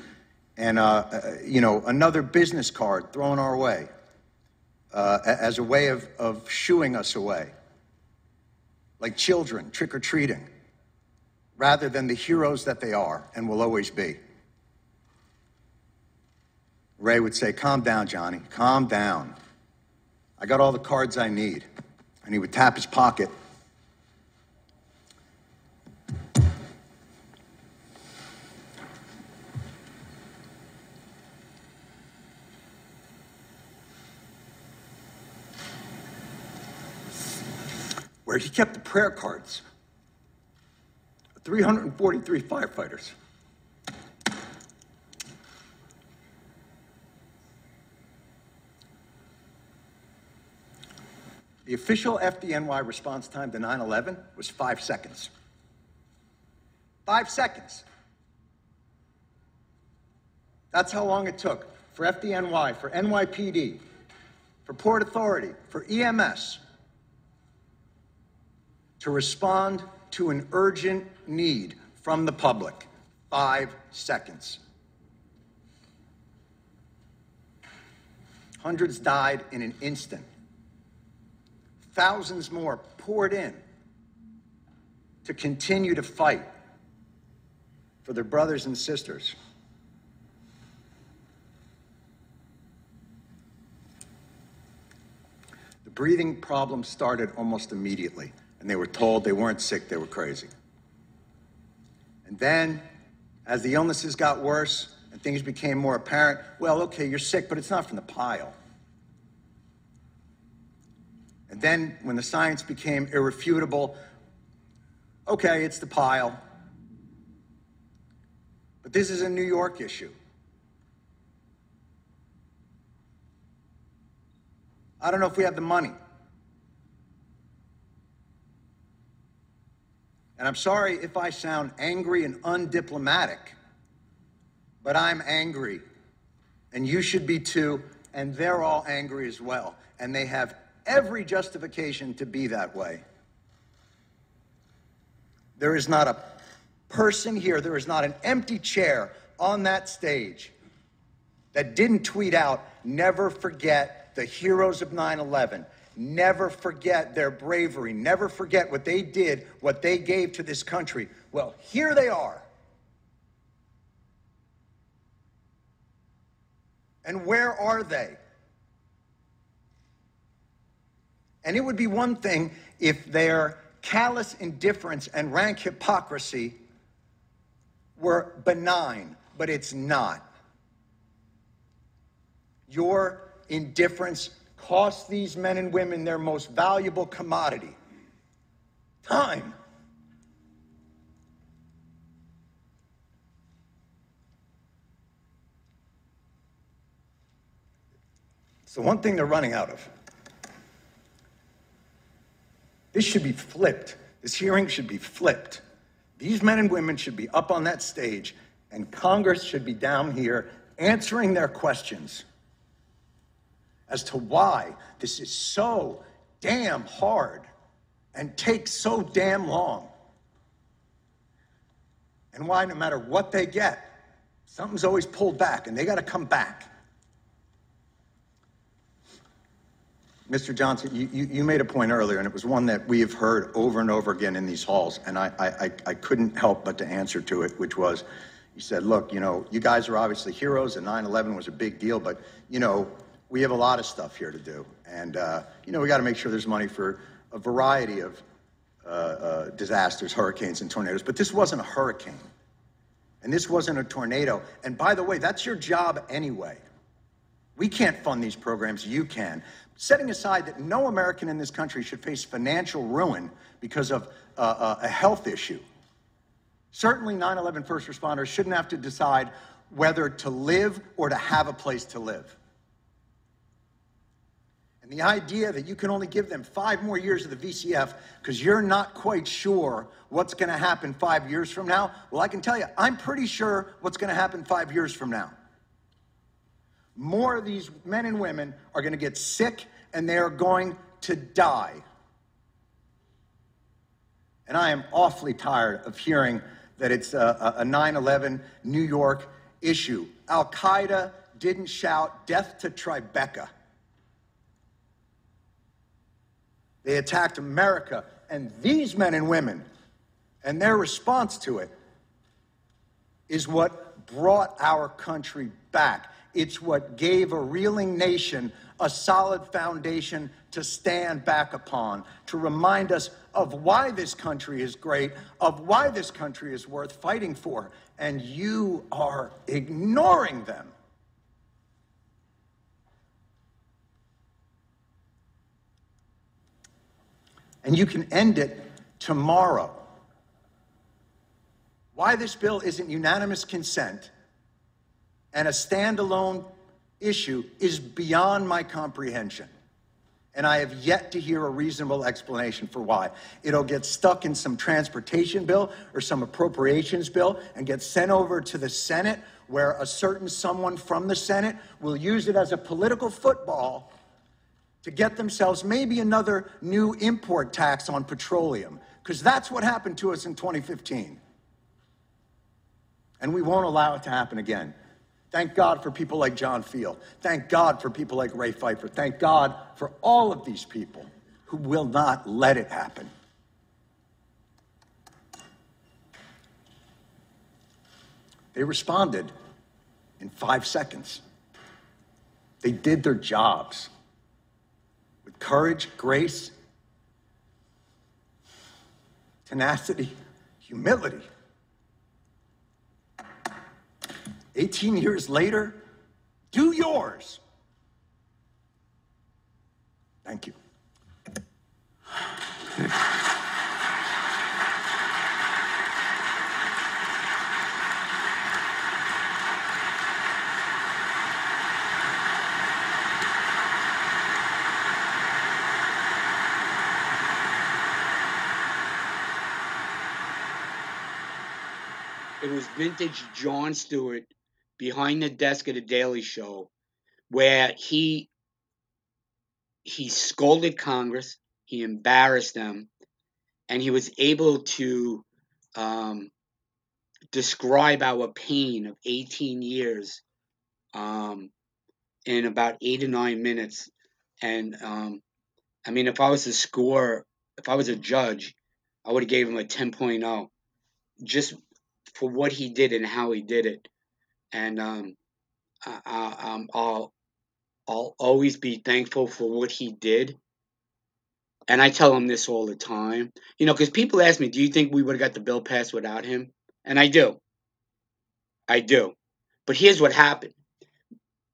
And, uh, uh, you know, another business card thrown our way uh, as a way of, of shooing us away, like children trick or treating, rather than the heroes that they are and will always be. Ray would say, Calm down, Johnny, calm down. I got all the cards I need. And he would tap his pocket. Where he kept the prayer cards. 343 firefighters. The official FDNY response time to 9 11 was five seconds. Five seconds. That's how long it took for FDNY, for NYPD, for Port Authority, for EMS to respond to an urgent need from the public. Five seconds. Hundreds died in an instant. Thousands more poured in to continue to fight for their brothers and sisters. The breathing problem started almost immediately, and they were told they weren't sick, they were crazy. And then, as the illnesses got worse and things became more apparent, well, okay, you're sick, but it's not from the pile. And then when the science became irrefutable, okay, it's the pile. But this is a New York issue. I don't know if we have the money. And I'm sorry if I sound angry and undiplomatic, but I'm angry. And you should be too. And they're all angry as well. And they have every justification to be that way. There is not a person here, there is not an empty chair on that stage that didn't tweet out, never forget the heroes of 9 11. Never forget their bravery. Never forget what they did, what they gave to this country. Well, here they are. And where are they? And it would be one thing if their callous indifference and rank hypocrisy were benign, but it's not. Your indifference costs these men and women their most valuable commodity time. It's the one thing they're running out of. This should be flipped. This hearing should be flipped. These men and women should be up on that stage, and Congress should be down here answering their questions as to why this is so damn hard and takes so damn long. And why, no matter what they get, something's always pulled back and they got to come back. Mr. Johnson, you, you, you, made a point earlier, and it was one that we have heard over and over again in these halls, and I, I, I couldn't help but to answer to it, which was, you said, look, you know, you guys are obviously heroes, and 9-11 was a big deal, but, you know, we have a lot of stuff here to do. And, uh, you know, we got to make sure there's money for a variety of, uh, uh, disasters, hurricanes, and tornadoes, but this wasn't a hurricane. And this wasn't a tornado. And by the way, that's your job anyway. We can't fund these programs, you can. Setting aside that no American in this country should face financial ruin because of uh, uh a health issue. Certainly, 9 11 first responders shouldn't have to decide whether to live or to have a place to live. The idea that you can only give them five more years of the VCF because you're not quite sure what's going to happen five years from now, well, I can tell you, I'm pretty sure what's going to happen five years from now. More of these men and women are going to get sick and they are going to die. And I am awfully tired of hearing that it's a 9 11 New York issue. Al Qaeda didn't shout death to Tribeca. They attacked America and these men and women, and their response to it is what brought our country back. It's what gave a reeling nation a solid foundation to stand back upon, to remind us of why this country is great, of why this country is worth fighting for. And you are ignoring them. And you can end it tomorrow. Why this bill isn't unanimous consent and a standalone issue is beyond my comprehension. And I have yet to hear a reasonable explanation for why. It'll get stuck in some transportation bill or some appropriations bill and get sent over to the Senate, where a certain someone from the Senate will use it as a political football to get themselves maybe another new import tax on petroleum, because that's what happened to us in 2015. And we won't allow it to happen again. Thank God for people like John Feal. Thank God for people like Ray Pfeiffer. Thank God for all of these people who will not let it happen. They responded in five seconds. They did their jobs courage, grace, tenacity, humility. 18 years later, do yours. Thank you. It was vintage Jon Stewart behind the desk at the Daily Show, where he he scolded Congress, he embarrassed them, and he was able to um, describe our pain of 18 years um, in about eight or nine minutes. And um, I mean, if I was to score, if I was a judge, I would have gave him a 10.0. Just for what he did and how he did it. And um, I, I, um, I'll I'll always be thankful for what he did. And I tell him this all the time, you know, because people ask me, "Do you think we would have got the bill passed without him?" And I do. I do. But here's what happened.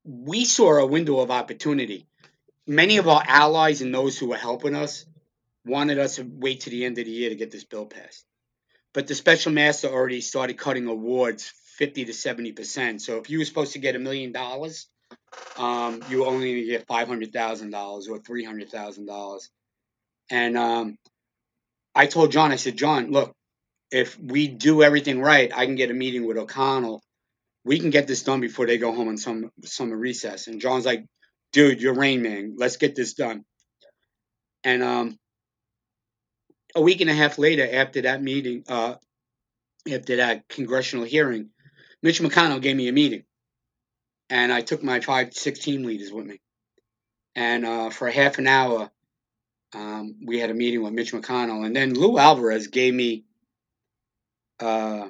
We saw a window of opportunity. Many of our allies and those who were helping us wanted us to wait to the end of the year to get this bill passed. But the special master already started cutting awards 50 to 70 percent. So if you were supposed to get a million dollars, um, you only going to get five hundred thousand dollars or three hundred thousand dollars. And um, I told John, I said, John, look, if we do everything right, I can get a meeting with McConnell. We can get this done before they go home on some summer recess. And John's like, dude, you're Rain Man. Let's get this done. And um, a week and a half later, after that meeting, uh, after that congressional hearing, Mitch McConnell gave me a meeting, and I took my five, six team leaders with me, and uh, for half an hour, um, we had a meeting with Mitch McConnell, and then Lou Alvarez gave me uh,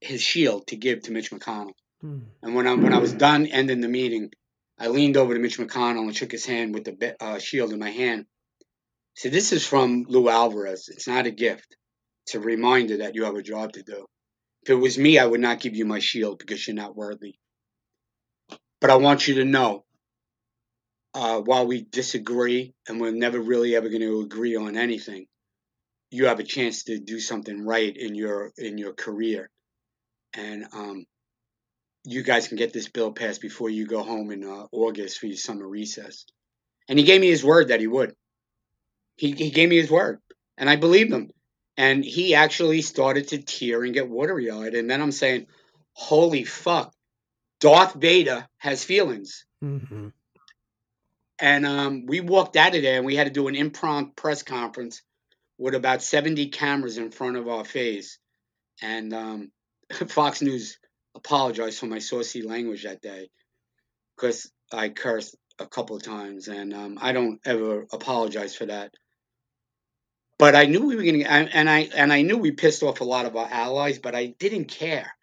his shield to give to Mitch McConnell. Hmm. And when I when I was done ending the meeting, I leaned over to Mitch McConnell and shook his hand with the uh, shield in my hand. So this is from Lou Alvarez. It's not a gift. It's a reminder that you have a job to do. If it was me, I would not give you my shield because you're not worthy. But I want you to know, uh, while we disagree and we're never really ever going to agree on anything, you have a chance to do something right in your in your career, and um, you guys can get this bill passed before you go home in uh, August for your summer recess. And he gave me his word that he would. He he gave me his word, and I believed him. And he actually started to tear and get watery eyed. And then I'm saying, "Holy fuck, Darth Vader has feelings." Mm-hmm. And um, we walked out of there, and we had to do an impromptu press conference with about 70 cameras in front of our face. And um, [LAUGHS] Fox News apologized for my saucy language that day because I cursed a couple of times, and um, I don't ever apologize for that. But I knew we were going to, and I and I knew we pissed off a lot of our allies, but I didn't care,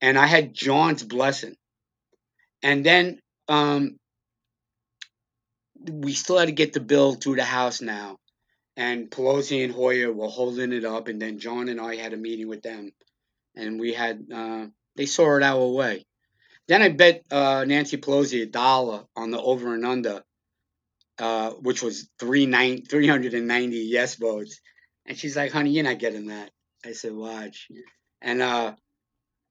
and I had John's blessing, and then um, we still had to get the bill through the House now, and Pelosi and Hoyer were holding it up, and then John and I had a meeting with them, and we had uh, they saw it our way. Then I bet uh, Nancy Pelosi a dollar on the over and under, uh, which was three nine, 390 yes votes, and she's like, "Honey, you're not getting that." I said, "Watch," and uh,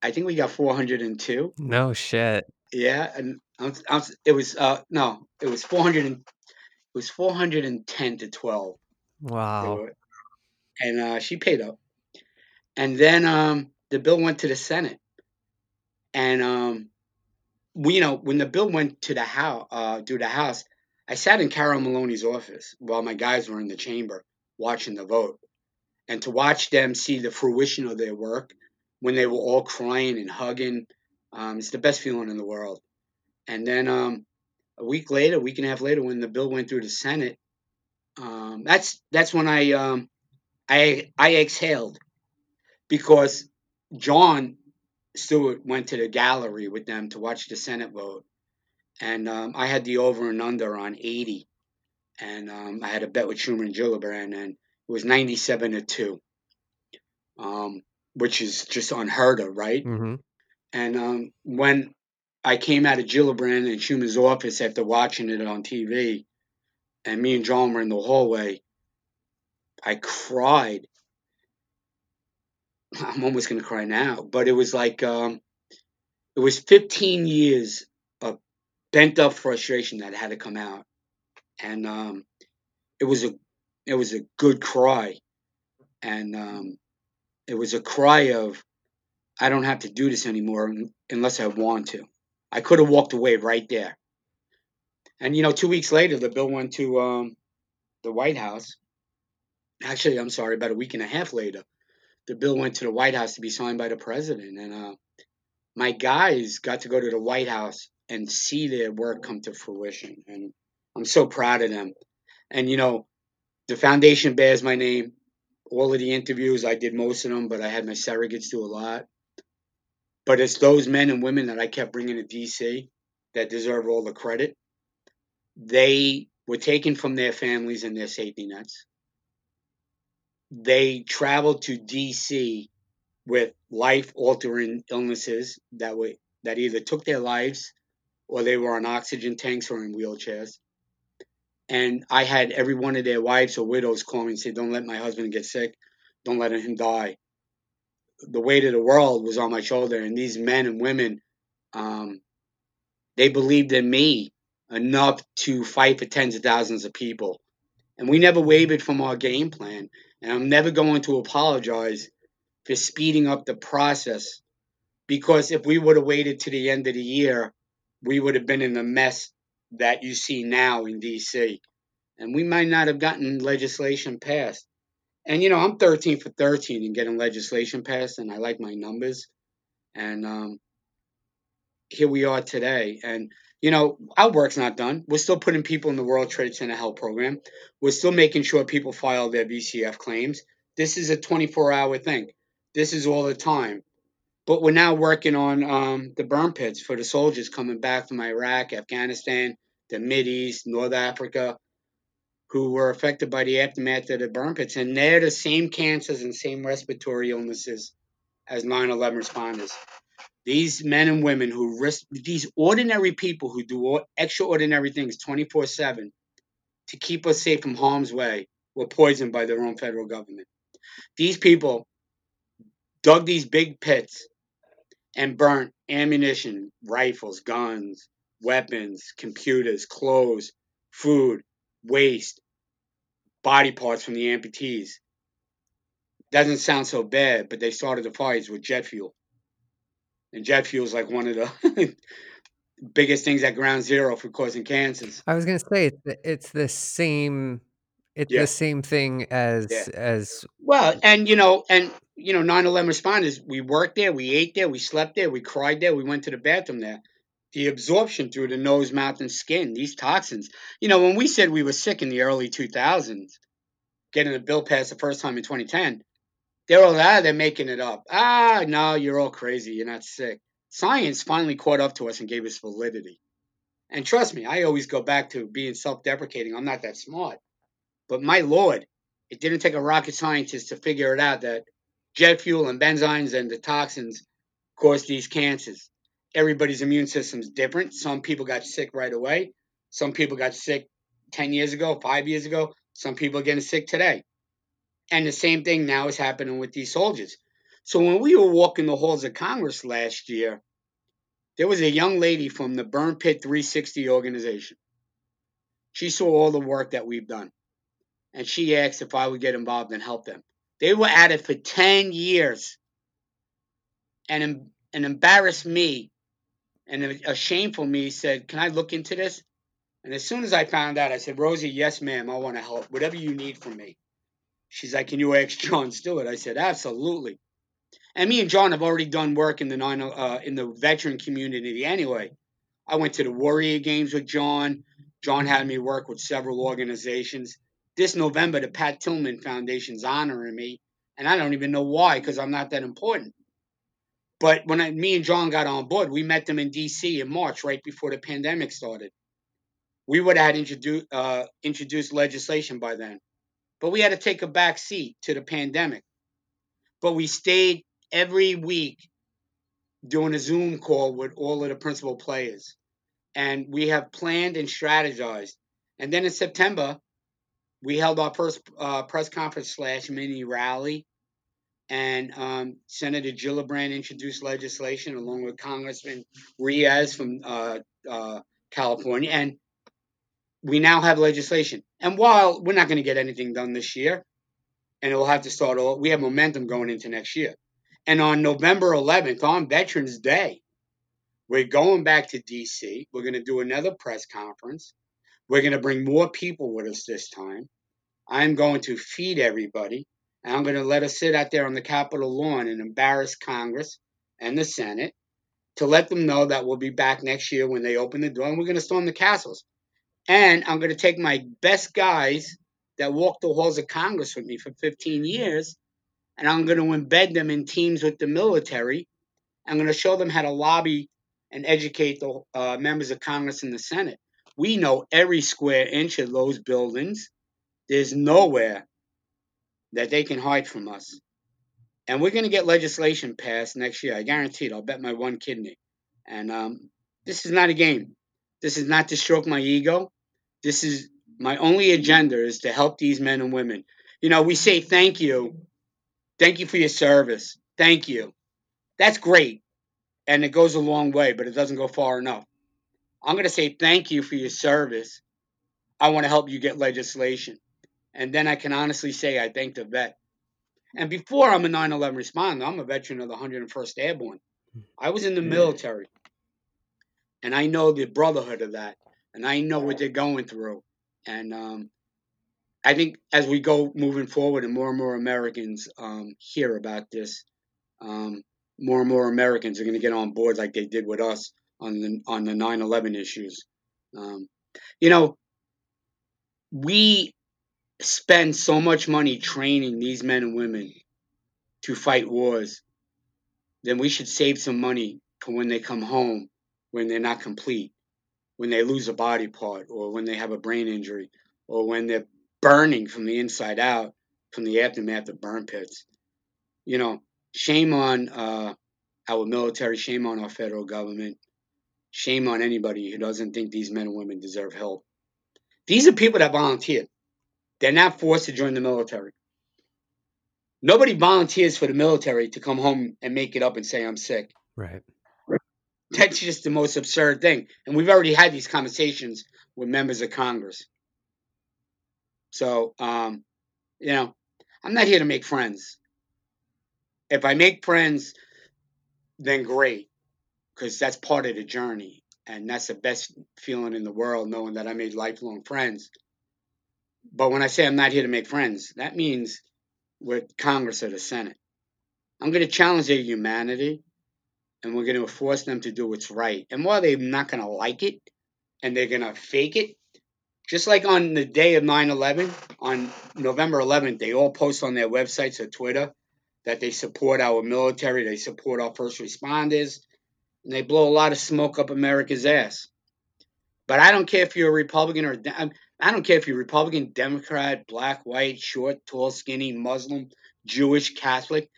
I think we got 402. No shit. Yeah, and I was, I was, it was uh no, it was 400 and, it was 410 to 12. Wow. and uh, she paid up. And then um, the bill went to the Senate, and um, we, you know, when the bill went to the house, uh, to the House, I sat in Carol Maloney's office while my guys were in the chamber watching the vote, and to watch them see the fruition of their work when they were all crying and hugging, um, it's the best feeling in the world. And then um, a week later, a week and a half later, when the bill went through the Senate, um, that's that's when I um, I I exhaled because Jon Stewart went to the gallery with them to watch the Senate vote, and um, I had the over and under on 80, and um, I had a bet with Schumer and Gillibrand, and it was 97 to two, um, which is just unheard of, right? Mm-hmm. And um, when I came out of Gillibrand and Schumer's office after watching it on TV, and me and John were in the hallway, I cried. I'm almost gonna cry now, but it was like um, it was 15 years pent up frustration that had to come out, and um, it was a it was a good cry, and um, it was a cry of I don't have to do this anymore unless I want to. I could have walked away right there. And you know, two weeks later, the bill went to um, the White House. Actually, I'm sorry, about a week and a half later, the bill went to the White House to be signed by the president. And uh, my guys got to go to the White House and see their work come to fruition. And I'm so proud of them. And you know, the foundation bears my name. All of the interviews, I did most of them, but I had my surrogates do a lot. But it's those men and women that I kept bringing to DC that deserve all the credit. They were taken from their families and their safety nets. They traveled to DC with life altering illnesses that were that either took their lives or they were on oxygen tanks or in wheelchairs. And I had every one of their wives or widows call me and say, Don't let my husband get sick. Don't let him die. The weight of the world was on my shoulder. And these men and women, um, they believed in me enough to fight for tens of thousands of people. And we never wavered from our game plan. And I'm never going to apologize for speeding up the process because if we would have waited to the end of the year, we would have been in the mess that you see now in DC. And we might not have gotten legislation passed. And, you know, I'm 13 for 13 in getting legislation passed, and I like my numbers. And um, here we are today. And, you know, our work's not done. We're still putting people in the World Trade Center Health Program. We're still making sure people file their VCF claims. This is a 24 hour thing. This is all the time. But we're now working on um, the burn pits for the soldiers coming back from Iraq, Afghanistan, the Mid East, North Africa. who were affected by the aftermath of the burn pits, and they're the same cancers and same respiratory illnesses as 9/11 responders. These men and women who risk these ordinary people who do extraordinary things 24/7 to keep us safe from harm's way were poisoned by their own federal government. These people dug these big pits and burnt ammunition, rifles, guns, weapons, computers, clothes, food, waste, body parts from the amputees. Doesn't sound so bad, but they started the fires with jet fuel. And jet fuel is like one of the [LAUGHS] biggest things at ground zero for causing cancers. I was gonna say it's the, it's the same it's Yeah. the same thing as Yeah. as Well, and you know, and you know, 9/11 responders, we worked there, we ate there, we slept there, we cried there, we went to the bathroom there. The absorption through the nose, mouth, and skin, these toxins. You know, when we said we were sick in the early 2000s, getting the bill passed the first time in 2010, they were all, ah, they're making it up. Ah, no, you're all crazy. You're not sick. Science finally caught up to us and gave us validity. And trust me, I always go back to being self deprecating. I'm not that smart. But my lord, it didn't take a rocket scientist to figure it out that jet fuel and benzenes and the toxins cause these cancers. Everybody's immune system's different. Some people got sick right away. Some people got sick 10 years ago, five years ago. Some people are getting sick today. And the same thing now is happening with these soldiers. So when we were walking the halls of Congress last year, there was a young lady from the Burn Pit 360 organization. She saw all the work that we've done. And she asked if I would get involved and help them. They were at it for 10 years and, and embarrassed me and a shameful me said, Can I look into this? And as soon as I found out, I said, Rosie, yes, ma'am, I want to help. Whatever you need from me. She's like, Can you ask Jon Stewart? I said, Absolutely. And me and John have already done work in the nine, uh, in the veteran community anyway. I went to the Warrior Games with John. John had me work with several organizations. This November, the Pat Tillman Foundation's honoring me, and I don't even know why because I'm not that important. But when I, me and John got on board, we met them in D.C. in March, right before the pandemic started. We would have introduced uh, introduced legislation by then, but we had to take a back seat to the pandemic. But we stayed every week doing a Zoom call with all of the principal players, and we have planned and strategized. And then in September, we held our first uh, press conference slash mini rally and um, Senator Gillibrand introduced legislation along with Congressman Ruiz from uh, uh, California, and we now have legislation. And while we're not going to get anything done this year, and it will have to start all, we have momentum going into next year. And on November 11th, on Veterans Day, we're going back to DC. We're going to do another press conference. We're going to bring more people with us this time. I'm going to feed everybody. And I'm going to let us sit out there on the Capitol lawn and embarrass Congress and the Senate to let them know that we'll be back next year when they open the door and we're going to storm the castles. And I'm going to take my best guys that walked the halls of Congress with me for 15 years and I'm going to embed them in teams with the military. I'm going to show them how to lobby and educate the uh, members of Congress and the Senate. We know every square inch of those buildings. There's nowhere that they can hide from us. And we're going to get legislation passed next year. I guarantee it. I'll bet my one kidney. And um, this is not a game. This is not to stroke my ego. This is my only agenda is to help these men and women. You know, we say thank you. Thank you for your service. Thank you. That's great. And it goes a long way, but it doesn't go far enough. I'm going to say thank you for your service. I want to help you get legislation. And then I can honestly say I thank the vet. And before I'm a 9 11 responder, I'm a veteran of the 101st Airborne. I was in the military. And I know the brotherhood of that. And I know what they're going through. And um, I think as we go moving forward and more and more Americans um, hear about this, um, more and more Americans are going to get on board like they did with us on the on the 9/11 issues. Um, you know, we spend so much money training these men and women to fight wars, then we should save some money for when they come home, when they're not complete, when they lose a body part, or when they have a brain injury, or when they're burning from the inside out from the aftermath of burn pits. You know, shame on uh, our military, shame on our federal government, shame on anybody who doesn't think these men and women deserve help. These are people that volunteered. They're not forced to join the military. Nobody volunteers for the military to come home and make it up and say, I'm sick. Right. That's just the most absurd thing. And we've already had these conversations with members of Congress. So, um, you know, I'm not here to make friends. If I make friends, then great, because that's part of the journey. And that's the best feeling in the world, knowing that I made lifelong friends. But when I say I'm not here to make friends, that means with Congress or the Senate. I'm going to challenge their humanity and we're going to force them to do what's right. And while they're not going to like it and they're going to fake it, just like on the day of 9 11, on November 11th, they all post on their websites or Twitter that they support our military, they support our first responders, and they blow a lot of smoke up America's ass. But I don't care if you're a Republican or um, I don't care if you're Republican, Democrat, black, white, short, tall, skinny, Muslim, Jewish, Catholic.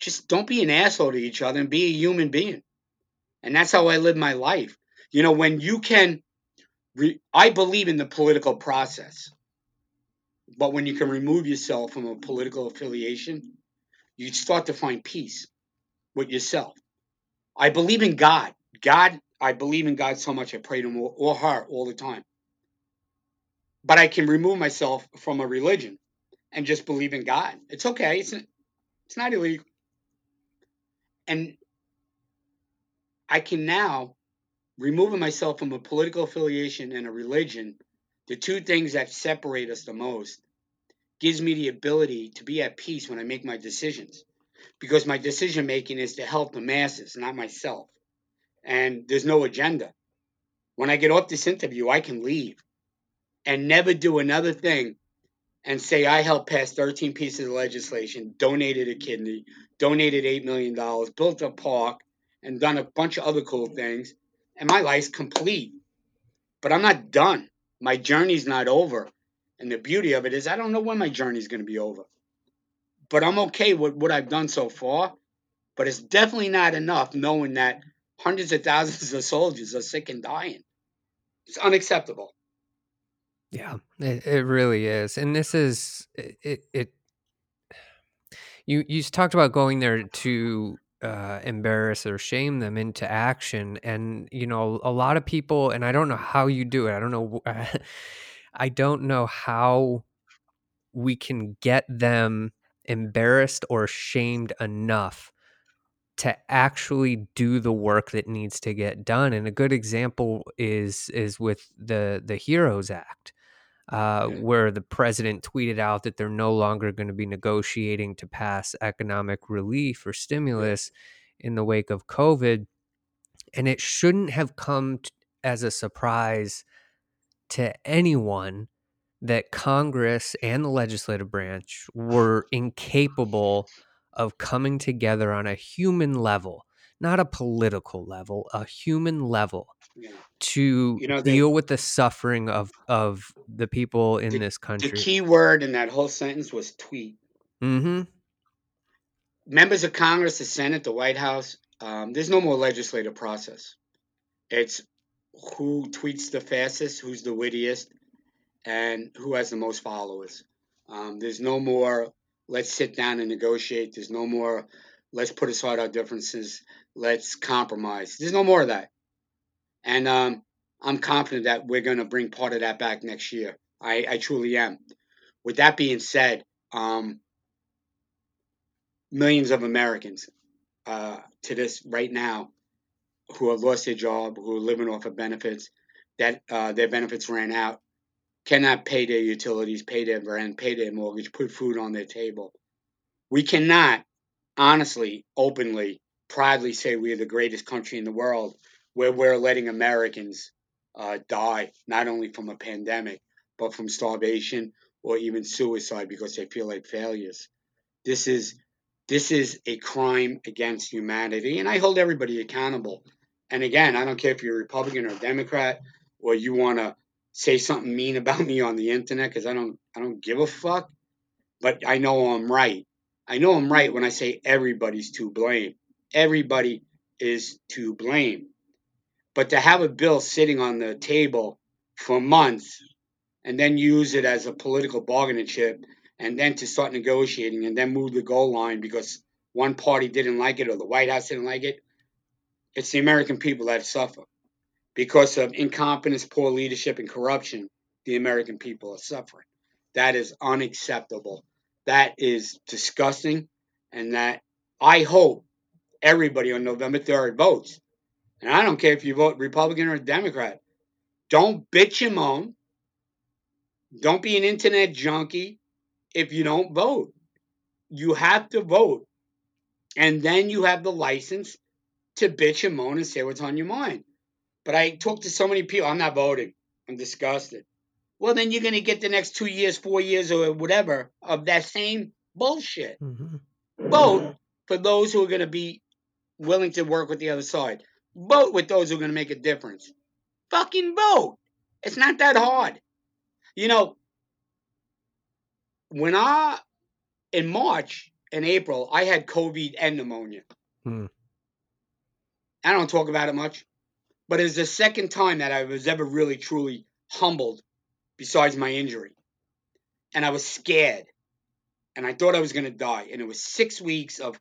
Just don't be an asshole to each other and be a human being. And that's how I live my life. You know, when you can, re- I believe in the political process. But when you can remove yourself from a political affiliation, you start to find peace with yourself. I believe in God. God, I believe in God so much I pray to him or, or her all the time. But I can remove myself from a religion and just believe in God. It's okay. It's it's not illegal. And I can now removing myself from a political affiliation and a religion, the two things that separate us the most, gives me the ability to be at peace when I make my decisions. Because my decision making is to help the masses, not myself. And there's no agenda. When I get off this interview, I can leave and never do another thing and say I helped pass 13 pieces of legislation, donated a kidney, donated $8 million, built a park, and done a bunch of other cool things, and my life's complete. But I'm not done. My journey's not over. And the beauty of it is I don't know when my journey's going to be over. But I'm okay with what I've done so far. But it's definitely not enough knowing that hundreds of thousands of soldiers are sick and dying. It's unacceptable. Yeah, it, it really is. And this is it, it, you you talked about going there to uh, embarrass or shame them into action and you know a lot of people and i don't know how you do it i don't know [LAUGHS] i don't know how we can get them embarrassed or shamed enough to actually do the work that needs to get done and a good example is is with the the heroes act uh, where the president tweeted out that they're no longer going to be negotiating to pass economic relief or stimulus in the wake of COVID. And it shouldn't have come t- as a surprise to anyone that Congress and the legislative branch [SIGHS] were incapable of coming together on a human level, not a political level, a human level Yeah. to You know, deal with the suffering of of the people in this country. The key word in that whole sentence was tweet. mm-hmm. Members of Congress, the Senate, the White House, um, there's no more legislative process. It's who tweets the fastest, who's the wittiest, and who has the most followers. Um, there's no more let's sit down and negotiate. There's no more let's put aside our differences. Let's compromise. There's no more of that. And um, I'm confident that we're going to bring part of that back next year. I, I truly am. With that being said, um, millions of Americans uh, to this right now who have lost their job, who are living off of benefits, that uh, their benefits ran out, cannot pay their utilities, pay their rent, pay their mortgage, put food on their table. We cannot honestly, openly, proudly say we are the greatest country in the world where we're letting Americans uh, die, not only from a pandemic, but from starvation or even suicide because they feel like failures. This is this is a crime against humanity, and I hold everybody accountable. And again, I don't care if you're a Republican or a Democrat, or you want to say something mean about me on the internet because I don't I don't give a fuck. But I know I'm right. I know I'm right when I say everybody's to blame. Everybody is to blame. But to have a bill sitting on the table for months and then use it as a political bargaining chip and then to start negotiating and then move the goal line because one party didn't like it or the White House didn't like it, it's the American people that suffer. Because of incompetence, poor leadership, and corruption, the American people are suffering. That is unacceptable. That is disgusting. And that I hope everybody on November 3rd votes. And I don't care if you vote Republican or Democrat. Don't bitch and moan. Don't be an internet junkie if you don't vote. You have to vote. And then you have the license to bitch and moan and say what's on your mind. But I talk to so many people, I'm not voting. I'm disgusted. Well, then you're going to get the next two years, four years, or whatever of that same bullshit. Mm-hmm. Vote for those who are going to be willing to work with the other side. Vote with those who are going to make a difference. Fucking vote. It's not that hard. You know, when I, in March and April, I had COVID and pneumonia. Hmm. I don't talk about it much, but it was the second time that I was ever really, truly humbled besides my injury. And I was scared. And I thought I was going to die. And it was six weeks of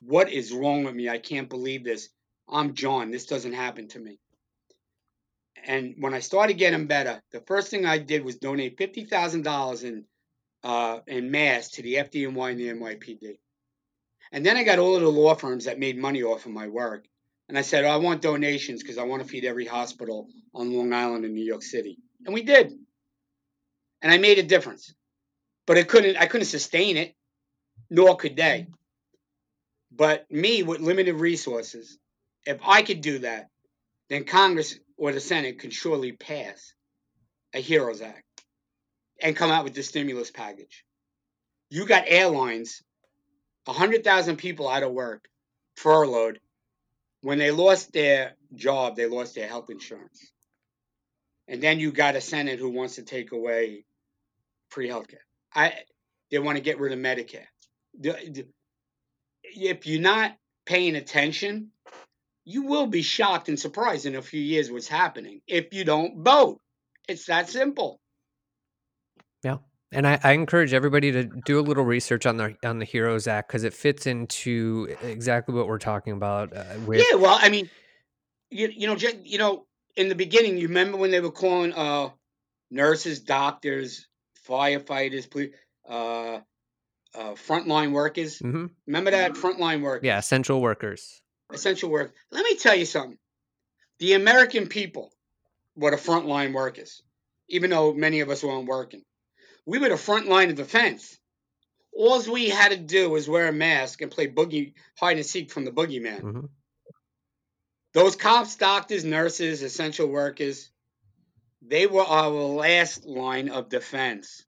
what is wrong with me? I can't believe this. I'm John. This doesn't happen to me. And when I started getting better, the first thing I did was donate fifty thousand dollars in uh, in mass to the FDNY and the NYPD. And then I got all of the law firms that made money off of my work. And I said, oh, I want donations because I want to feed every hospital on Long Island in New York City. And we did. And I made a difference. But it couldn't I couldn't sustain it, nor could they. But me with limited resources, if I could do that, then Congress or the Senate could surely pass a HEROES Act and come out with the stimulus package. You got airlines, 100,000 people out of work, furloughed. When they lost their job, they lost their health insurance. And then you got a Senate who wants to take away free healthcare. I they want to get rid of Medicare. The, the, if you're not paying attention, you will be shocked and surprised in a few years what's happening if you don't vote. It's that simple. And I, I, encourage everybody to do a little research on the on the HEROES Act because it fits into exactly what we're talking about. Uh, with... Yeah, well, I mean, you, you know, you know, in the beginning, you remember when they were calling uh, nurses, doctors, firefighters, police, uh, uh, frontline workers. Mm-hmm. Remember that frontline work? Yeah, essential workers. Essential work. Let me tell you something. The American people were the frontline workers, even though many of us weren't working. We were the front line of defense. All we had to do was wear a mask and play boogie hide and seek from the boogeyman. Mm-hmm. Those cops, doctors, nurses, essential workers, they were our last line of defense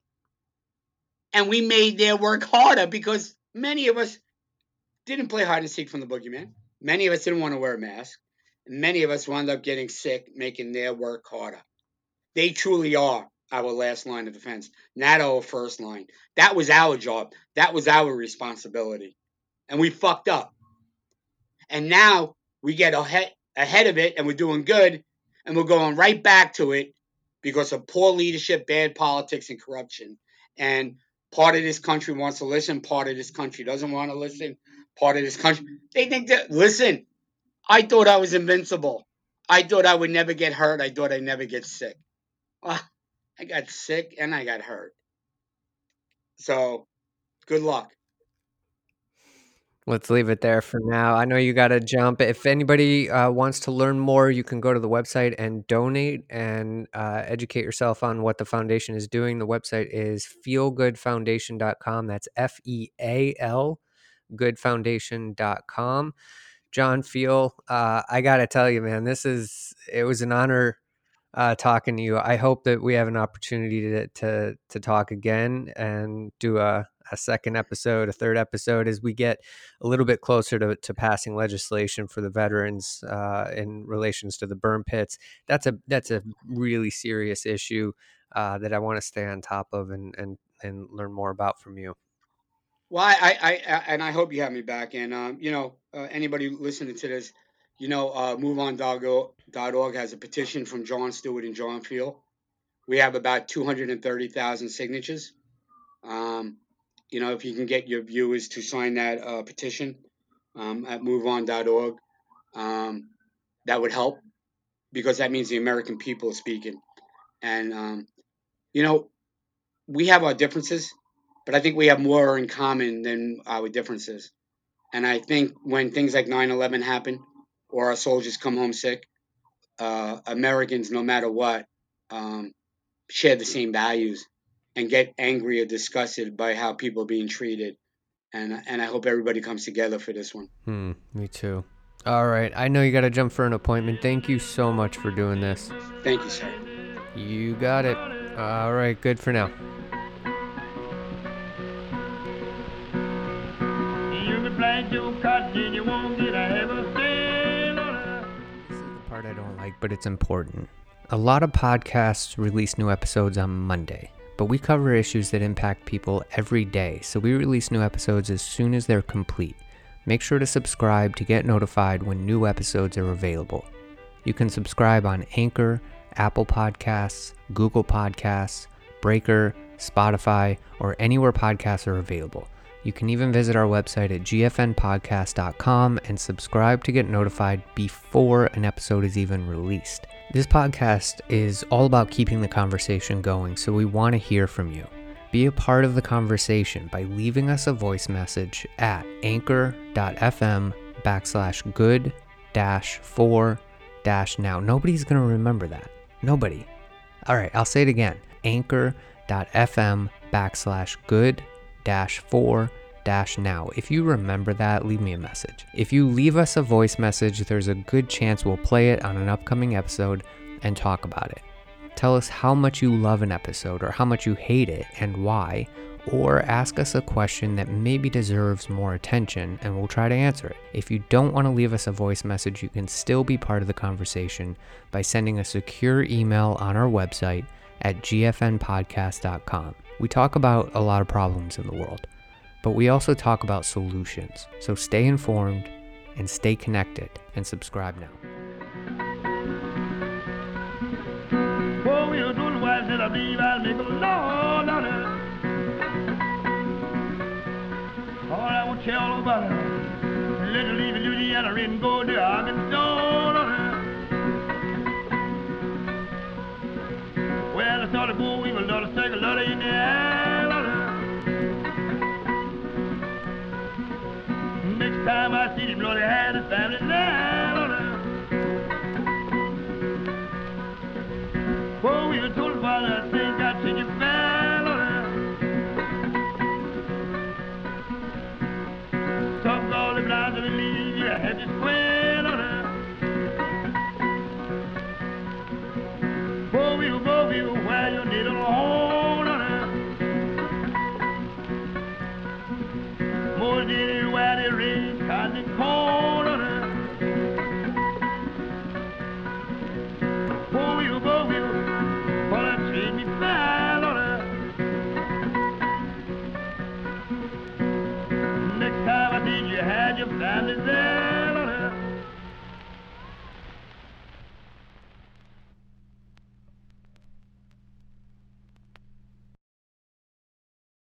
and we made their work harder because many of us didn't play hide and seek from the boogeyman. Many of us didn't want to wear a mask. And many of us wound up getting sick, making their work harder. They truly are our last line of defense, not our first line. That was our job. That was our responsibility. And we fucked up. And now we get ahead, ahead of it and we're doing good and we're going right back to it because of poor leadership, bad politics, and corruption. And Part of this country wants to listen, part of this country doesn't want to listen. Part of this country, they think that, listen, I thought I was invincible. I thought I would never get hurt. I thought I'd never get sick. Well, I got sick and I got hurt. So, good luck let's leave it there for now. I know you got to jump. If anybody uh, wants to learn more, you can go to the website and donate and uh, educate yourself on what the foundation is doing. The website is fealgoodfoundation.com. That's F E A L goodfoundation.com. John Feal, uh, I got to tell you, man, this is, it was an honor uh, talking to you. I hope that we have an opportunity to, to, to talk again and do a, a second episode, a third episode, as we get a little bit closer to, to passing legislation for the veterans uh, in relations to the burn pits. That's a that's a really serious issue uh, that I want to stay on top of and and and learn more about from you. Well, I, I, I and I hope you have me back. And um, you know, uh, anybody listening to this, you know, uh, MoveOn.org has a petition from Jon Stewart and John Feal. We have about 230,000 signatures. Um, you know, if you can get your viewers to sign that uh, petition um, at MoveOn.org, um, that would help because that means the American people are speaking. And um, you know, we have our differences, but I think we have more in common than our differences. And I think when things like 9 11 happen, or our soldiers come home sick, uh, Americans, no matter what, um, share the same values and get angry or disgusted by how people are being treated. And and I hope everybody comes together for this one. Hmm, me too. All right, I know you got to jump for an appointment. Thank you so much for doing this. Thank you, sir. You got it. All right, good for now. Part I don't like, but it's important. A lot of podcasts release new episodes on Monday, but we cover issues that impact people every day, so we release new episodes as soon as they're complete. Make sure to subscribe to get notified when new episodes are available. You can subscribe on Anchor, Apple Podcasts, Google Podcasts, Breaker, Spotify, or anywhere podcasts are available. You can even visit our website at gfnpodcast.com and subscribe to get notified before an episode is even released. This podcast is all about keeping the conversation going, so we want to hear from you. Be a part of the conversation by leaving us a voice message at anchor.fm backslash good dash four dash now. Nobody's going to remember that. Nobody. All right, I'll say it again anchor.fm backslash good dash four dash now. If you remember that, leave me a message. If you leave us a voice message, there's a good chance we'll play it on an upcoming episode and talk about it. Tell us how much you love an episode or how much you hate it and why, or ask us a question that maybe deserves more attention and we'll try to answer it. If you don't want to leave us a voice message, you can still be part of the conversation by sending a secure email on our website at gfnpodcast.com. We talk about a lot of problems in the world, but we also talk about solutions. So stay informed and stay connected and subscribe now. You all about it. Little leave Louisiana, go Arkansas. Well, Next time I see him, Lord, he had a family